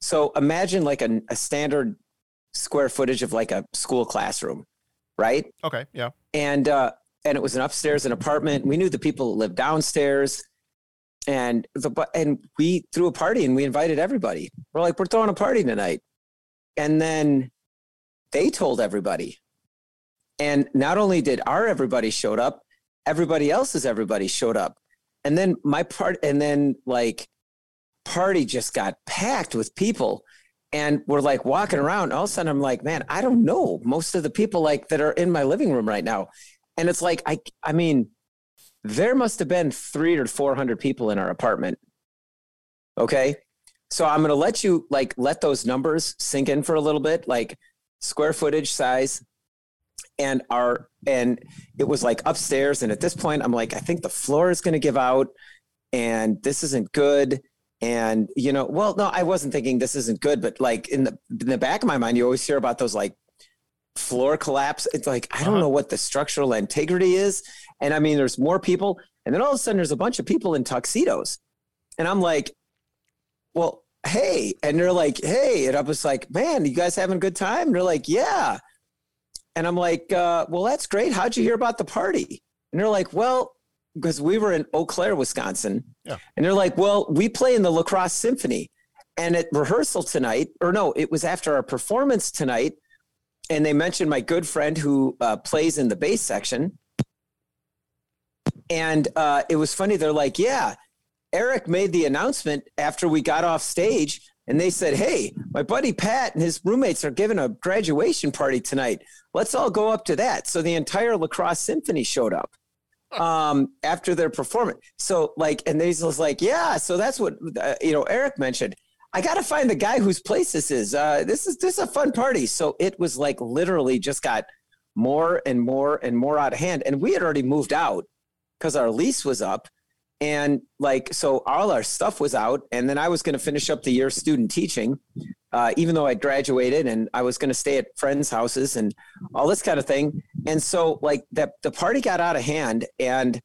So imagine like a, a standard square footage of like a school classroom, right?
Okay, yeah.
and uh, and it was an upstairs an apartment. We knew the people that lived downstairs, and the and we threw a party and we invited everybody. We're like, we're throwing a party tonight, and then they told everybody, and not only did our everybody showed up, everybody else's everybody showed up, and then my part, and then like party just got packed with people and we're like walking around. All of a sudden i'm like man i don't know most of the people like that are in my living room right now. And it's like i i mean there must have been three or four hundred people in our apartment. Okay? So i'm gonna let you like let those numbers sink in for a little bit. Like square footage size and our and it was like upstairs. And at this point i'm like i think the floor is going to give out and this isn't good. And you know, well, no, I wasn't thinking this isn't good, but like in the in the back of my mind, you always hear about those like floor collapse. It's like I don't uh-huh. know what the structural integrity is, and I mean, there's more people, and then all of a sudden, there's a bunch of people in tuxedos, and I'm like, well, hey, and they're like, hey, and I was like, man, you guys having a good time? And they're like, yeah, and I'm like, uh, well, that's great. How'd you hear about the party? And they're like, well, because we were in Eau Claire, Wisconsin.
Yeah.
And they're like, well, we play in the La Crosse Symphony. And at rehearsal tonight, or no, it was after our performance tonight. And they mentioned my good friend who uh, plays in the bass section. And uh, it was funny. They're like, yeah, Eric made the announcement after we got off stage. And they said, hey, my buddy Pat and his roommates are giving a graduation party tonight. Let's all go up to that. So the entire La Crosse Symphony showed up um after their performance so like and they was like yeah so that's what uh, you know eric mentioned i gotta find the guy whose place this is uh this is this is a fun party so it was like literally just got more and more and more out of hand and we had already moved out because our lease was up and like so all our stuff was out and then i was going to finish up the year student teaching uh, even though i graduated and i was going to stay at friends houses and all this kind of thing. And so like that the party got out of hand and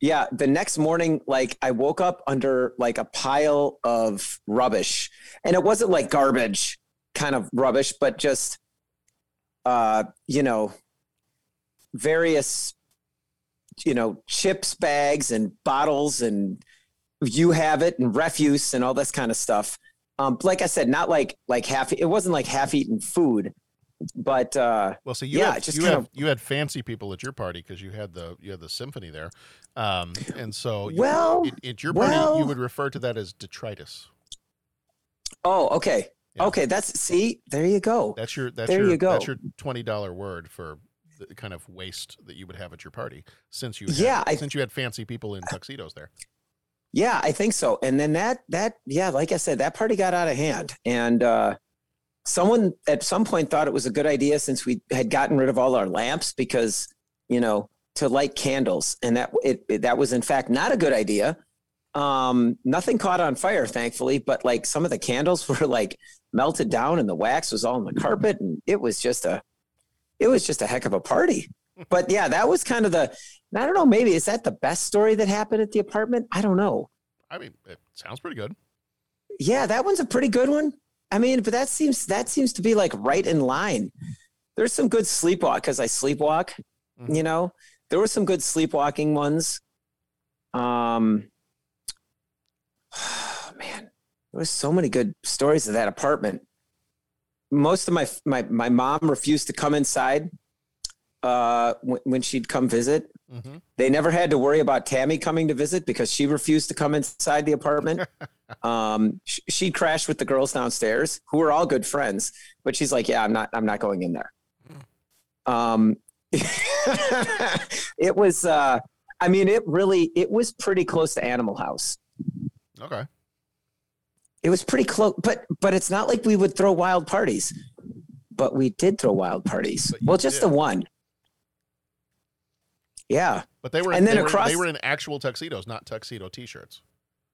yeah the next morning like i woke up under like a pile of rubbish. And it wasn't like garbage kind of rubbish but just uh you know various you know chips bags and bottles and you have it and refuse and all this kind of stuff. Um like i said not like like half it wasn't like half eaten food but uh
Well, so you
yeah
had,
just
you
kind of
you had fancy people at your party because you had the you had the symphony there, um, and so you,
Well,
at, at your party
well-
you would refer to that as detritus.
oh okay. Okay that's see there you go.
That's your that's
There
your
you go.
that's your twenty dollar word for the kind of waste that you would have at your party since you had,
Yeah, I-
since you had fancy people in tuxedos there.
Yeah, I think so. And then that that yeah, like I said, that party got out of hand. And uh someone at some point thought it was a good idea since we had gotten rid of all our lamps because, you know, to light candles. And that it, it that was in fact not a good idea. Um nothing caught on fire thankfully, but like some of the candles were like melted down and the wax was all on the carpet and it was just a it was just a heck of a party. But yeah, that was kind of the I don't know, maybe is that the best story that happened at the apartment? I don't know.
I mean, it sounds pretty good.
Yeah, that one's a pretty good one. I mean, but that seems that seems to be like right in line. There's some good sleepwalk because I sleepwalk. You know, there were some good sleepwalking ones. Um, oh, man, there was so many good stories of that apartment. Most of my my my mom refused to come inside uh, when, when she'd come visit.
Mhm.
They never had to worry about Tammy coming to visit because she refused to come inside the apartment. um, sh- she crashed with the girls downstairs, who were all good friends, but she's like, "Yeah, I'm not. I'm not going in there." Um, it was. Uh, I mean, it really. It was pretty close to Animal House.
Okay.
It was pretty close, but but it's not like we would throw wild parties. But we did throw wild parties. Well, just the one. Yeah.
But they were
And then
they were-
across-
they were in actual tuxedos, not tuxedo t-shirts.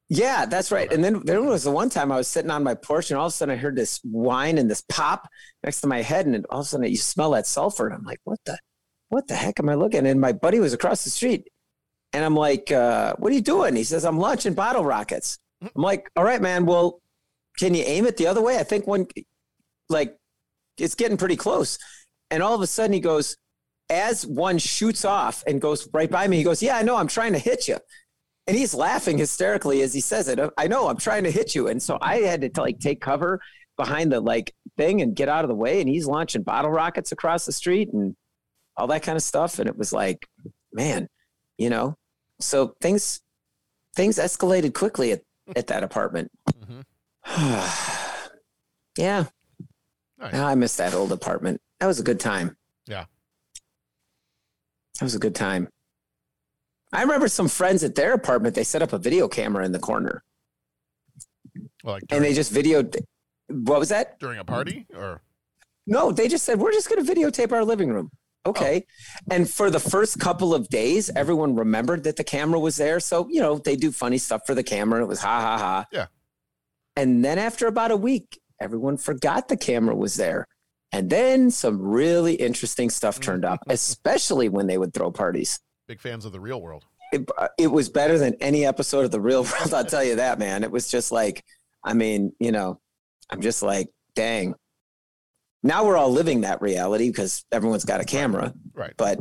Yeah, that's right. And then there was the one time I was sitting on my porch, and all of a sudden I heard this whine and this pop next to my head, and all of a sudden you smell that sulfur, and I'm like, "What the, what the heck am I looking?" At? And my buddy was across the street, and I'm like, uh, "What are you doing?" He says, "I'm launching bottle rockets." I'm like, "All right, man. Well, can you aim it the other way? I think one, like, it's getting pretty close." And all of a sudden he goes, as one shoots off and goes right by me, he goes, "Yeah, I know. I'm trying to hit you." and he's laughing hysterically as he says it. I know I'm trying to hit you, and so I had to like take cover behind the like thing and get out of the way. And he's launching bottle rockets across the street and all that kind of stuff. And it was like, man, you know. So things things escalated quickly at, at that apartment. Mm-hmm. yeah, Ah, I miss that old apartment. That was a good time.
Yeah.
That was a good time. I remember some friends at their apartment, they set up a video camera in the corner
Well, like
and they just videoed. What was that?
during a party or
No, they just said, we're just going to videotape our living room. Okay. And for the first couple of days, everyone remembered that the camera was there. So, you know, they do funny stuff for the camera. It was ha ha ha.
Yeah.
And then after about a week, everyone forgot the camera was there. And then some really interesting stuff turned up, especially when they would throw parties.
Big fans of the real world.
It, uh, it was better than any episode of The Real World. I'll tell you that, man. It was just like, I mean, you know, I'm just like, dang. Now we're all living that reality because everyone's got a camera.
Right.
But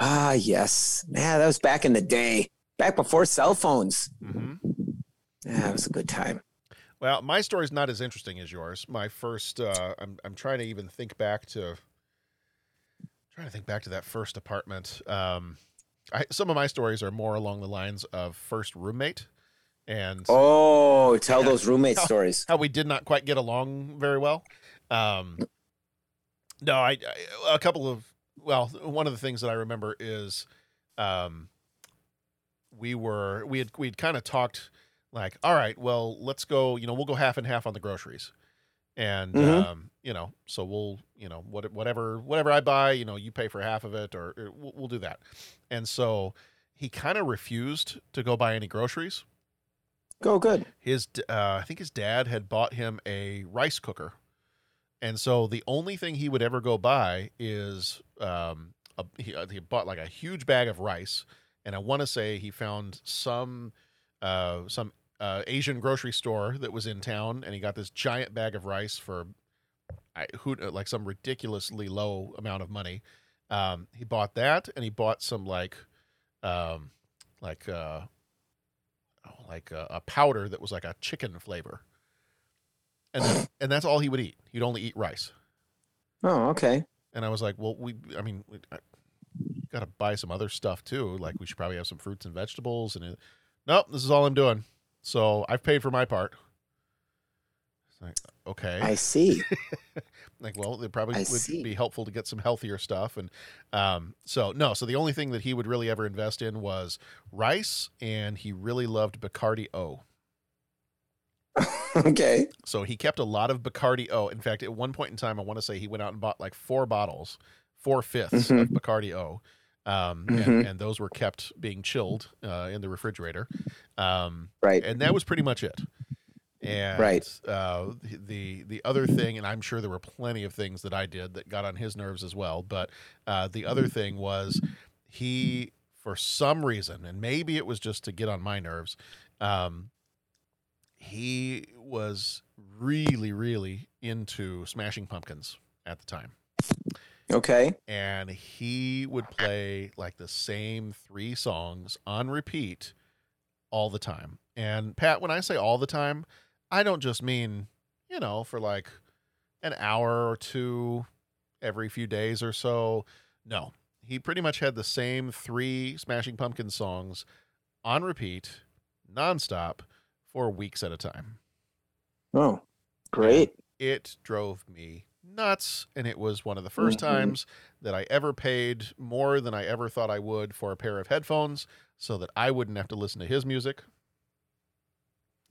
ah, yes, man, that was back in the day, back before cell phones.
Mm-hmm.
Yeah, it was a good time.
Well, my story's not as interesting as yours. My first, uh, I'm I'm trying to even think back to, trying to think back to that first apartment. Um, I, some of my stories are more along the lines of first roommate, and
Oh, tell those roommate
how-
stories.
how we did not quite get along very well. Um, no, I, I a couple of well, one of the things that I remember is, um, we were we had we had kind of talked like, all right, well, let's go. You know, we'll go half and half on the groceries, and
Mhm.
um, you know, so we'll you know what whatever whatever I buy, you know, you pay for half of it, or, or we'll, we'll do that. And so he kind of refused to go buy any groceries
Go good.
his uh, I think his dad had bought him a rice cooker, and so the only thing he would ever go buy is um, a, he, uh, he bought like a huge bag of rice, and I want to say he found some uh, some uh, Asian grocery store that was in town, and he got this giant bag of rice for I, who uh, like some ridiculously low amount of money. Um, he bought that, and he bought some like um, like uh, oh, like a, a powder that was like a chicken flavor, and and that's all he would eat. He'd only eat rice.
Oh, okay.
And I was like, well, we, I mean, we got to buy some other stuff too. Like we should probably have some fruits and vegetables. And it, nope, this is all I'm doing. So I've paid for my part. It's like, okay.
I see.
like, well, it probably
I
would
see.
be helpful to get some healthier stuff. And um, so, no, so the only thing that he would really ever invest in was rice, and he really loved Bacardi O.
okay.
So he kept a lot of Bacardi O. In fact, at one point in time, I want to say he went out and bought like four bottles, four fifths of
Mhm.
Bacardi O. Um, and,
Mhm.
and those were kept being chilled uh, in the refrigerator. Um,
Right.
And that was pretty much it. And
Right.
uh, the the other thing, and I'm sure there were plenty of things that I did that got on his nerves as well. But uh, the other thing was he, for some reason, and maybe it was just to get on my nerves, um, he was really, really into Smashing Pumpkins at the time.
Okay.
And he would play like the same three songs on repeat all the time. And Pat, when I say all the time, I don't just mean, you know, for like an hour or two every few days or so. No, he pretty much had the same three Smashing Pumpkins songs on repeat, nonstop, for weeks at a time.
Oh, great.
It drove me nuts. And it was one of the 1st
Mhm.
times that I ever paid more than I ever thought I would for a pair of headphones so that I wouldn't have to listen to his music.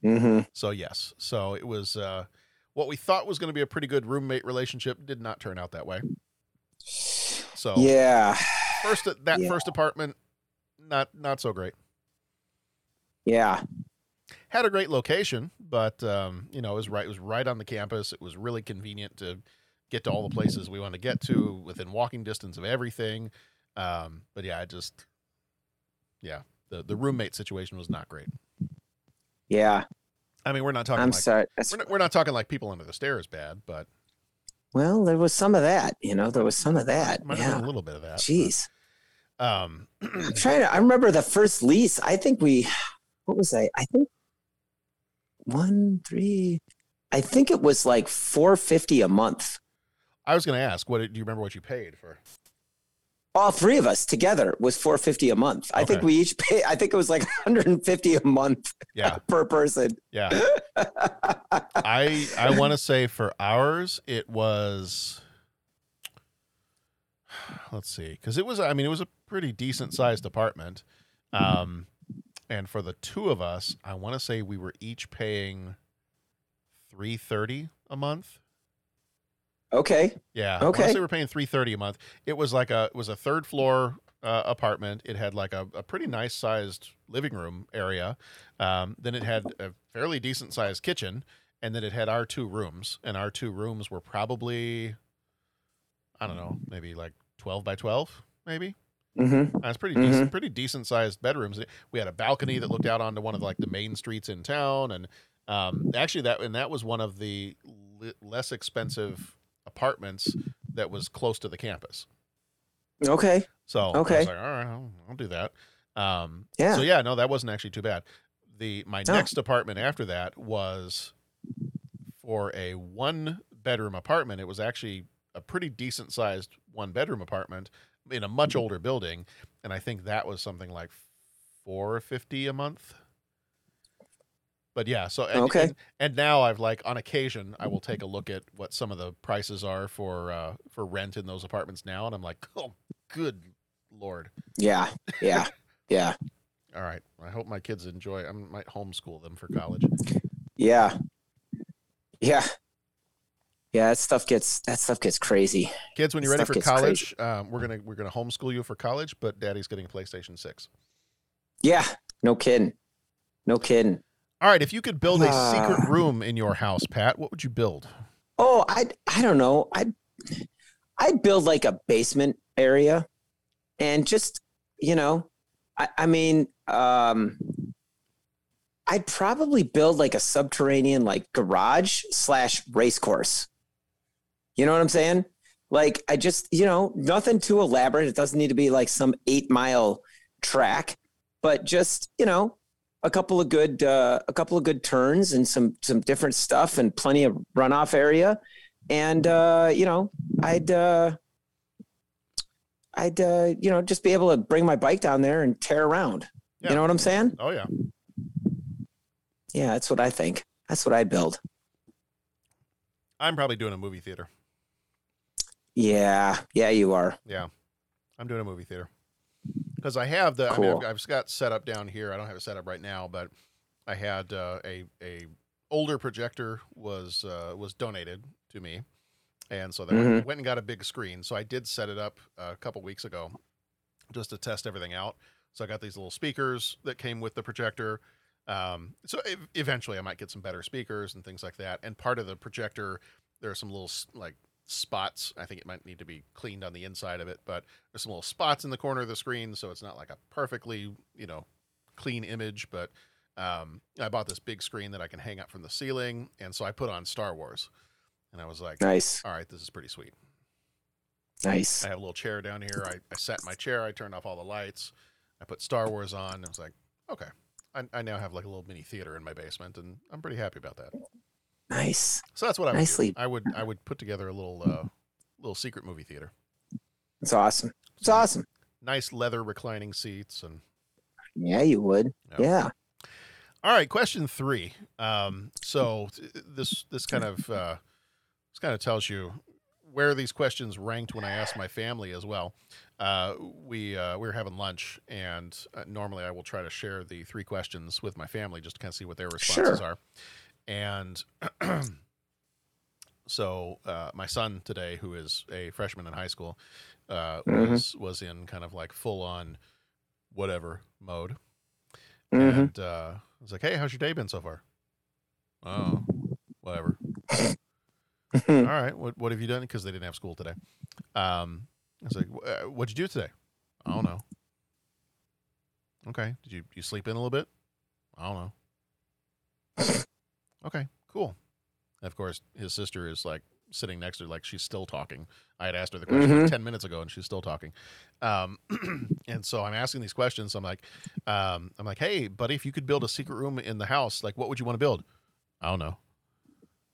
Mm-hmm.
So, yes. So it was uh, what we thought was going to be a pretty good roommate relationship did not turn out that way. So,
Yeah.
first that
Yeah.
first apartment, not not so great.
Yeah.
had a great location, but um, you know, it was right. It was right on the campus. It was really convenient to get to all the places we want to get to within walking distance of everything. Um, but yeah, I just, yeah, the the roommate situation was not great.
Yeah.
I mean, we're not talking.
I'm
like,
sorry.
We're not, we're not talking like people under the stairs bad, but
Well, there was some of that. You know, there was some of that.
might have
Yeah.
been a little bit of that.
Jeez.
Um,
I'm trying to. I remember the first lease. I think we. What was I? I think one, three. I think it was like four fifty a month.
I was going to ask, what do you remember what you paid for?
All three of us together was four fifty a month. I think we each pay. I think it was like 150 a month
Yeah,
per person.
yeah. I I want to say for ours it was let's see because it was I mean it was a pretty decent sized apartment um and for the two of us I want to say we were each paying 330 a month
Okay.
Yeah.
Okay.
wanna say we're paying three thirty a month. It was like a it was a third floor uh, apartment. It had like a, a pretty nice sized living room area. Um, then it had a fairly decent sized kitchen, and then it had our two rooms. And our two rooms were probably, I don't know, maybe like twelve by twelve, maybe.
Mm-hmm.
That's pretty decent, pretty decent sized bedrooms. We had a balcony that looked out onto one of like the main streets in town, and um, actually that and that was one of the less expensive apartments that was close to the campus.
Okay.
So I
Okay.
was like, all right, I'll, I'll do that. Um,
Yeah.
So yeah, no, that wasn't actually too bad. The my
Oh.
next apartment after that was for a one bedroom apartment. It was actually a pretty decent sized one bedroom apartment in a much older building, and I think that was something like four fifty a month. But yeah, so and,
Okay.
and, and now I've like on occasion I will take a look at what some of the prices are for uh, for rent in those apartments now, and I'm like, oh, good lord.
Yeah. Yeah. Yeah.
All right, I hope my kids enjoy. I might homeschool them for college.
Yeah. Yeah. Yeah, that stuff gets that stuff gets crazy.
Kids, when you're ready for college, um, we're gonna we're gonna homeschool you for college, but Daddy's getting a PlayStation Six.
Yeah, no kidding. No kidding.
All right, if you could build a
Ah.
secret room in your house, Pat, what would you build?
Oh, I I don't know. I I'd build like a basement area and just, you know, I, I mean, um I'd probably build like a subterranean like garage slash race course. You know what I'm saying? Like I just, you know, nothing too elaborate. It doesn't need to be like some eight mile track, but just, you know, a couple of good uh, a couple of good turns and some some different stuff and plenty of runoff area. And uh, you know i'd uh, i'd uh, you know just be able to bring my bike down there and tear around.
Yeah.
you know what i'm saying?
Oh yeah,
yeah that's what i think. That's what i build.
I'm probably doing a movie theater.
yeah. Yeah you are.
Yeah, I'm doing a movie theater because I have the. I mean, I've, I've got set up down here. I don't have it set up right now, but I had uh, a a older projector was uh, was donated to me, and so then I
Mhm.
went and got a big screen. So I did set it up a couple weeks ago, just to test everything out. So I got these little speakers that came with the projector. Um, so ev- eventually I might get some better speakers and things like that. And part of the projector, there are some little like spots. I think it might need to be cleaned on the inside of it, but there's some little spots in the corner of the screen, so it's not like a perfectly, you know, clean image. But um, I bought this big screen that I can hang up from the ceiling, and so I put on Star Wars, and I was like,
Nice.
all right, this is pretty sweet.
nice
I have a little chair down here. I, I set my chair. I turned off all the lights. I put Star Wars on. I was like, okay. I, I now have like a little mini theater in my basement, and I'm pretty happy about that.
Nice
So that's what I would
Nicely-
do. I would I would put together a little uh, little secret movie theater.
it's awesome it's awesome
Nice leather reclining seats and
yeah you would
Yeah.
yeah
All right, question three. Um, so this this kind of uh, this kind of tells you where these questions ranked when I asked my family as well. Uh, we uh, we were having lunch, and uh, normally I will try to share the three questions with my family just to kind of see what their responses
Sure.
are. And so uh, my son today, who is a freshman in high school, uh,
Mhm.
was was in kind of like full on whatever mode.
Mhm.
And uh, I was like, "Hey, how's your day been so far?" Oh, whatever. All right, what what have you done? Because they didn't have school today. Um, I was like, "What'd you do today?" I don't know. Okay, did you you sleep in a little bit? I don't know. Okay, cool. And of course, his sister is like sitting next to her, like she's still talking. I had asked her the question like
Mhm.
ten minutes ago, and she's still talking. Um, and so I'm asking these questions. I'm like, um, I'm like, hey, buddy, if you could build a secret room in the house, like, what would you want to build? I don't know.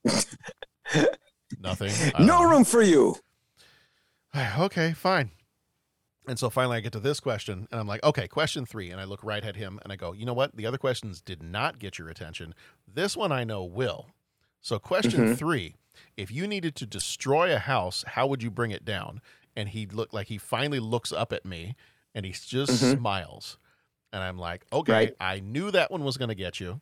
Nothing. Don't
no
know.
room for you
okay, fine. And so finally I get to this question and I'm like, okay, question three. And I look right at him and I go, you know what? The other questions did not get your attention. This one I know will. So question
Mhm.
three, if you needed to destroy a house, how would you bring it down? And he looked like he finally looks up at me and he just
Mhm.
smiles. And I'm like, okay,
Right.
I knew that one was going to get you.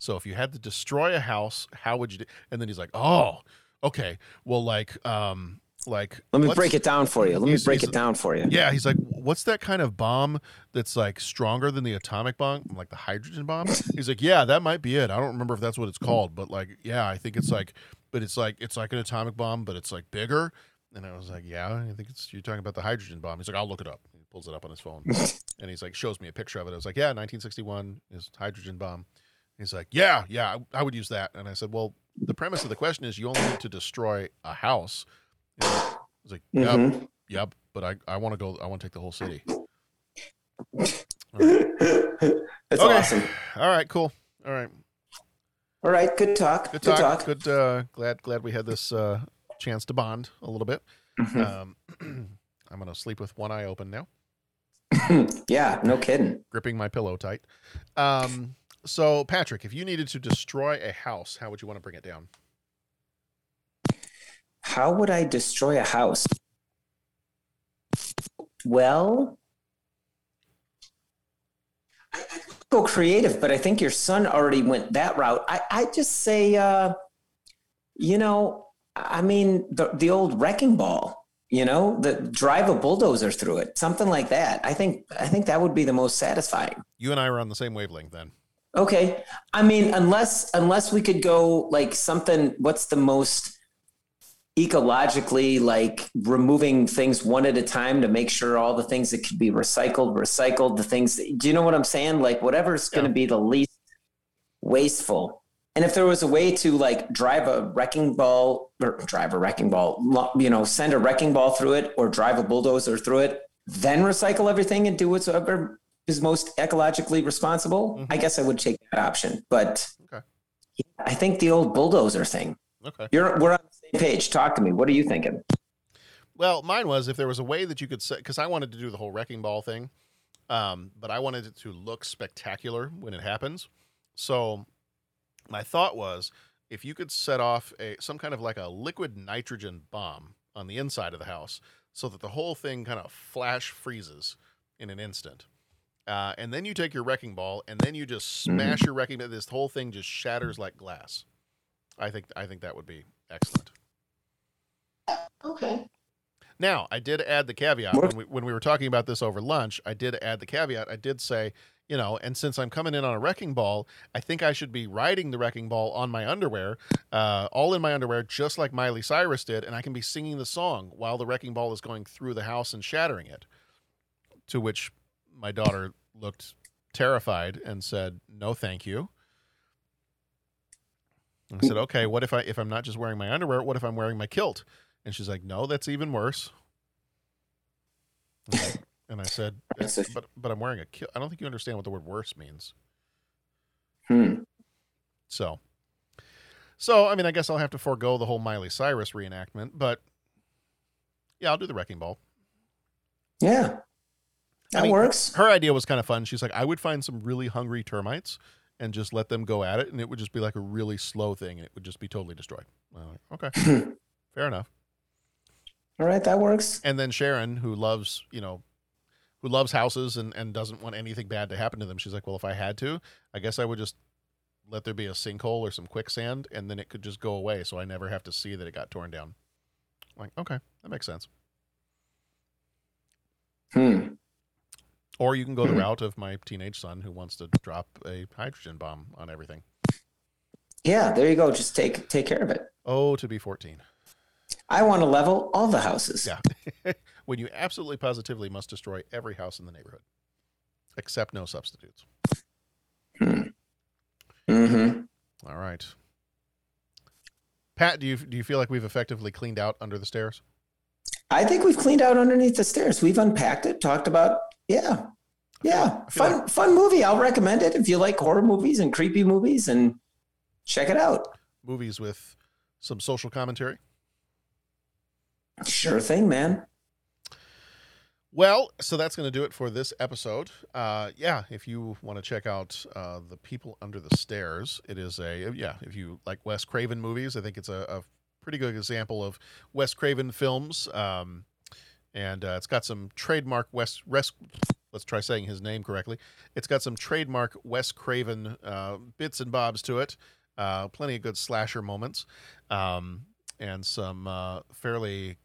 So if you had to destroy a house, how would you do? And then he's like, oh, Okay, well, like, um, like.
Let me break it down for you. Let me break it down for you.
Yeah, he's like, what's that kind of bomb that's like stronger than the atomic bomb, like the hydrogen bomb? He's like, yeah, that might be it. I don't remember if that's what it's called, but like, yeah, I think it's like, but it's like it's like an atomic bomb, but it's like bigger. And I was like, yeah, I think it's you're talking about the hydrogen bomb. He's like, I'll look it up. He pulls it up on his phone, and he's like, shows me a picture of it. I was like, yeah, 1961 is hydrogen bomb. He's like, yeah, yeah, I, I would use that. And I said, well, the premise of the question is you only need to destroy a house. And I was like, yep,
Mhm.
yep, but I, I want to go. I want to take the whole city.
That's
Okay.
awesome.
All right, cool. All right,
All right, good talk.
good
Good
talk.
talk.
Good. Uh, glad glad we had this uh, chance to bond a little bit.
Mhm.
Um, I'm gonna sleep with one eye open now,
yeah, no kidding.
gripping my pillow tight. Um, so Patrick, if you needed to destroy a house, how would you want to bring it down?
How would I destroy a house? Well, I, I could go creative, but I think your son already went that route. I, I just say, uh, you know, I mean, the, the old wrecking ball, you know, the drive a bulldozer through it, something like that. I think, I think that would be the most satisfying.
You and I are on the same wavelength then.
Okay. I mean, unless unless we could go like something what's the most ecologically like removing things one at a time to make sure all the things that could be recycled recycled the things that, do you know what i'm saying? Like whatever's going to be the least wasteful. And if there was a way to like drive a wrecking ball or drive a wrecking ball you know send a wrecking ball through it or drive a bulldozer through it then recycle everything and do whatever is most ecologically responsible i mm-hmm. guess i would take that option. But
Okay.
i think the old bulldozer thing.
Okay.
you're we're on the same page talk to me what are you thinking
Well, mine was if there was a way that you could set because I wanted to do the whole wrecking ball thing, um, but I wanted it to look spectacular when it happens. So my thought was if you could set off a some kind of like a liquid nitrogen bomb on the inside of the house, so that the whole thing kind of flash freezes in an instant. Uh, and then you take your wrecking ball, and then you just smash your wrecking ball. This whole thing just shatters like glass. I think I think that would be excellent.
Okay
Now, I did add the caveat when we, when we were talking about this over lunch. I did add the caveat. I did say, you know, and since I'm coming in on a wrecking ball, I think I should be riding the wrecking ball on my underwear, uh, all in my underwear, just like Miley Cyrus did, and I can be singing the song while the wrecking ball is going through the house and shattering it. To which my daughter looked terrified and said, "No, thank you." I said, "Okay, what if I if I'm not just wearing my underwear? What if I'm wearing my kilt?" And she's like, "No, that's even worse." And I- And I said, "But but I'm wearing a kilt. I don't think you understand what the word worse means."
hmm.
So, so I mean, I guess I'll have to forego the whole Miley Cyrus reenactment, but yeah, I'll do the wrecking ball.
yeah
I
that
mean,
works
Her idea was kind of fun. She's like, I would find some really hungry termites and just let them go at it, and it would just be like a really slow thing, and it would just be totally destroyed. Like, okay, fair enough.
All right that works
And then Sharon, who loves, you know, who loves houses and, and doesn't want anything bad to happen to them, she's like, well, if I had to, I guess I would just let there be a sinkhole or some quicksand, and then it could just go away, so I never have to see that it got torn down. I'm like, okay, that makes sense.
hmm.
Or you can go the
Mhm.
route of my teenage son who wants to drop a hydrogen bomb on everything.
yeah there you go just take take care of it
Oh, to be 14.
I want to level all the houses
Yeah. when you absolutely positively must destroy every house in the neighborhood, except no substitutes.
mm-hmm
All right. Pat, do you do you feel like we've effectively cleaned out under the stairs?
I think we've cleaned out underneath the stairs. We've unpacked it, talked about, yeah, yeah, fun, fun movie. I'll recommend it if you like horror movies and creepy movies, and check it out.
Movies with some social commentary.
Sure thing, man.
Well, so that's going to do it for this episode. Uh, yeah, if you want to check out uh, the People Under the Stairs, it is a yeah. If you like Wes Craven movies, I think it's a, a pretty good example of Wes Craven films. Um, and uh, it's got some trademark Wes. Res, let's try saying his name correctly. It's got some trademark Wes Craven uh, bits and bobs to it. Uh, plenty of good slasher moments. Um, and some uh, fairly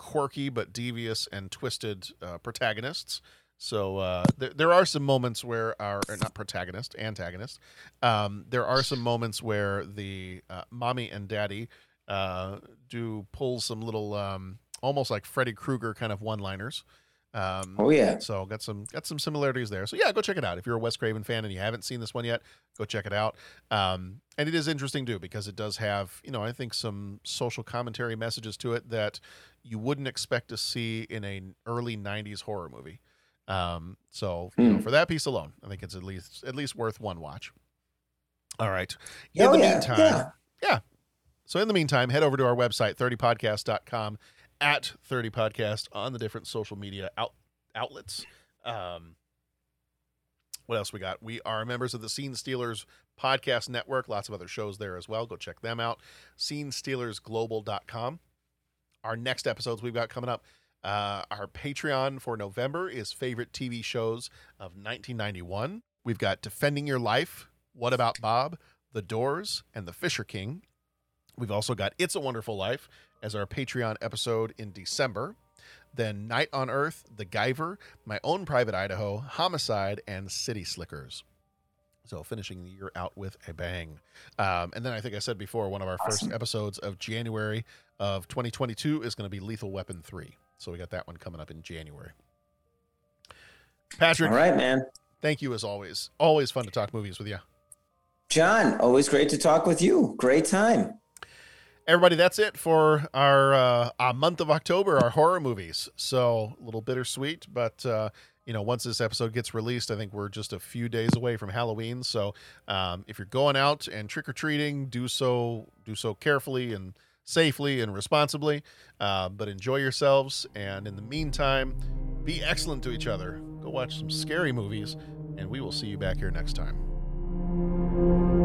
quirky but devious and twisted uh, protagonists. So uh, there, there are some moments where our not protagonist, antagonist. Um, there are some moments where the uh, mommy and daddy uh, do pull some little, um, almost like Freddy Krueger kind of one-liners. Um,
Oh, yeah.
So got some got some similarities there. So yeah, go check it out if you're a Wes Craven fan and you haven't seen this one yet. Go check it out. Um, and it is interesting too because it does have you know I think some social commentary messages to it that you wouldn't expect to see in an early '90s horror movie. Um, so you know,
Hmm.
for that piece alone, I think it's at least at least worth one watch. All right. In
Oh,
the
yeah,
meantime,
yeah.
yeah. So in the meantime, head over to our website, 30podcast.com, at 30podcast on the different social media out, outlets. Um, what else we got? We are members of the Scene Stealers podcast network. Lots of other shows there as well. Go check them out. SceneStealersGlobal.com. Our next episodes we've got coming up. Uh, our Patreon for November is favorite TV shows of 1991. We've got Defending Your Life, What About Bob, The Doors, and The Fisher King. We've also got It's a Wonderful Life as our Patreon episode in December. Then Night on Earth, The Guyver, My Own Private Idaho, Homicide, and City Slickers. So finishing the year out with a bang. Um, and then I think I said before, one of our first episodes of January of 2022 is going to be Lethal Weapon 3. So we got that one coming up in January. Patrick.
All right, man.
Thank you as always. Always fun to talk movies with you.
John, always great to talk with you. Great time.
Everybody, that's it for our uh, our month of October, our horror movies. So a little bittersweet, but uh, you know, once this episode gets released, I think we're just a few days away from Halloween. So um, if you're going out and trick or treating, do so do so carefully and safely and responsibly. Uh, but enjoy yourselves, and in the meantime, be excellent to each other. Go watch some scary movies, and we will see you back here next time.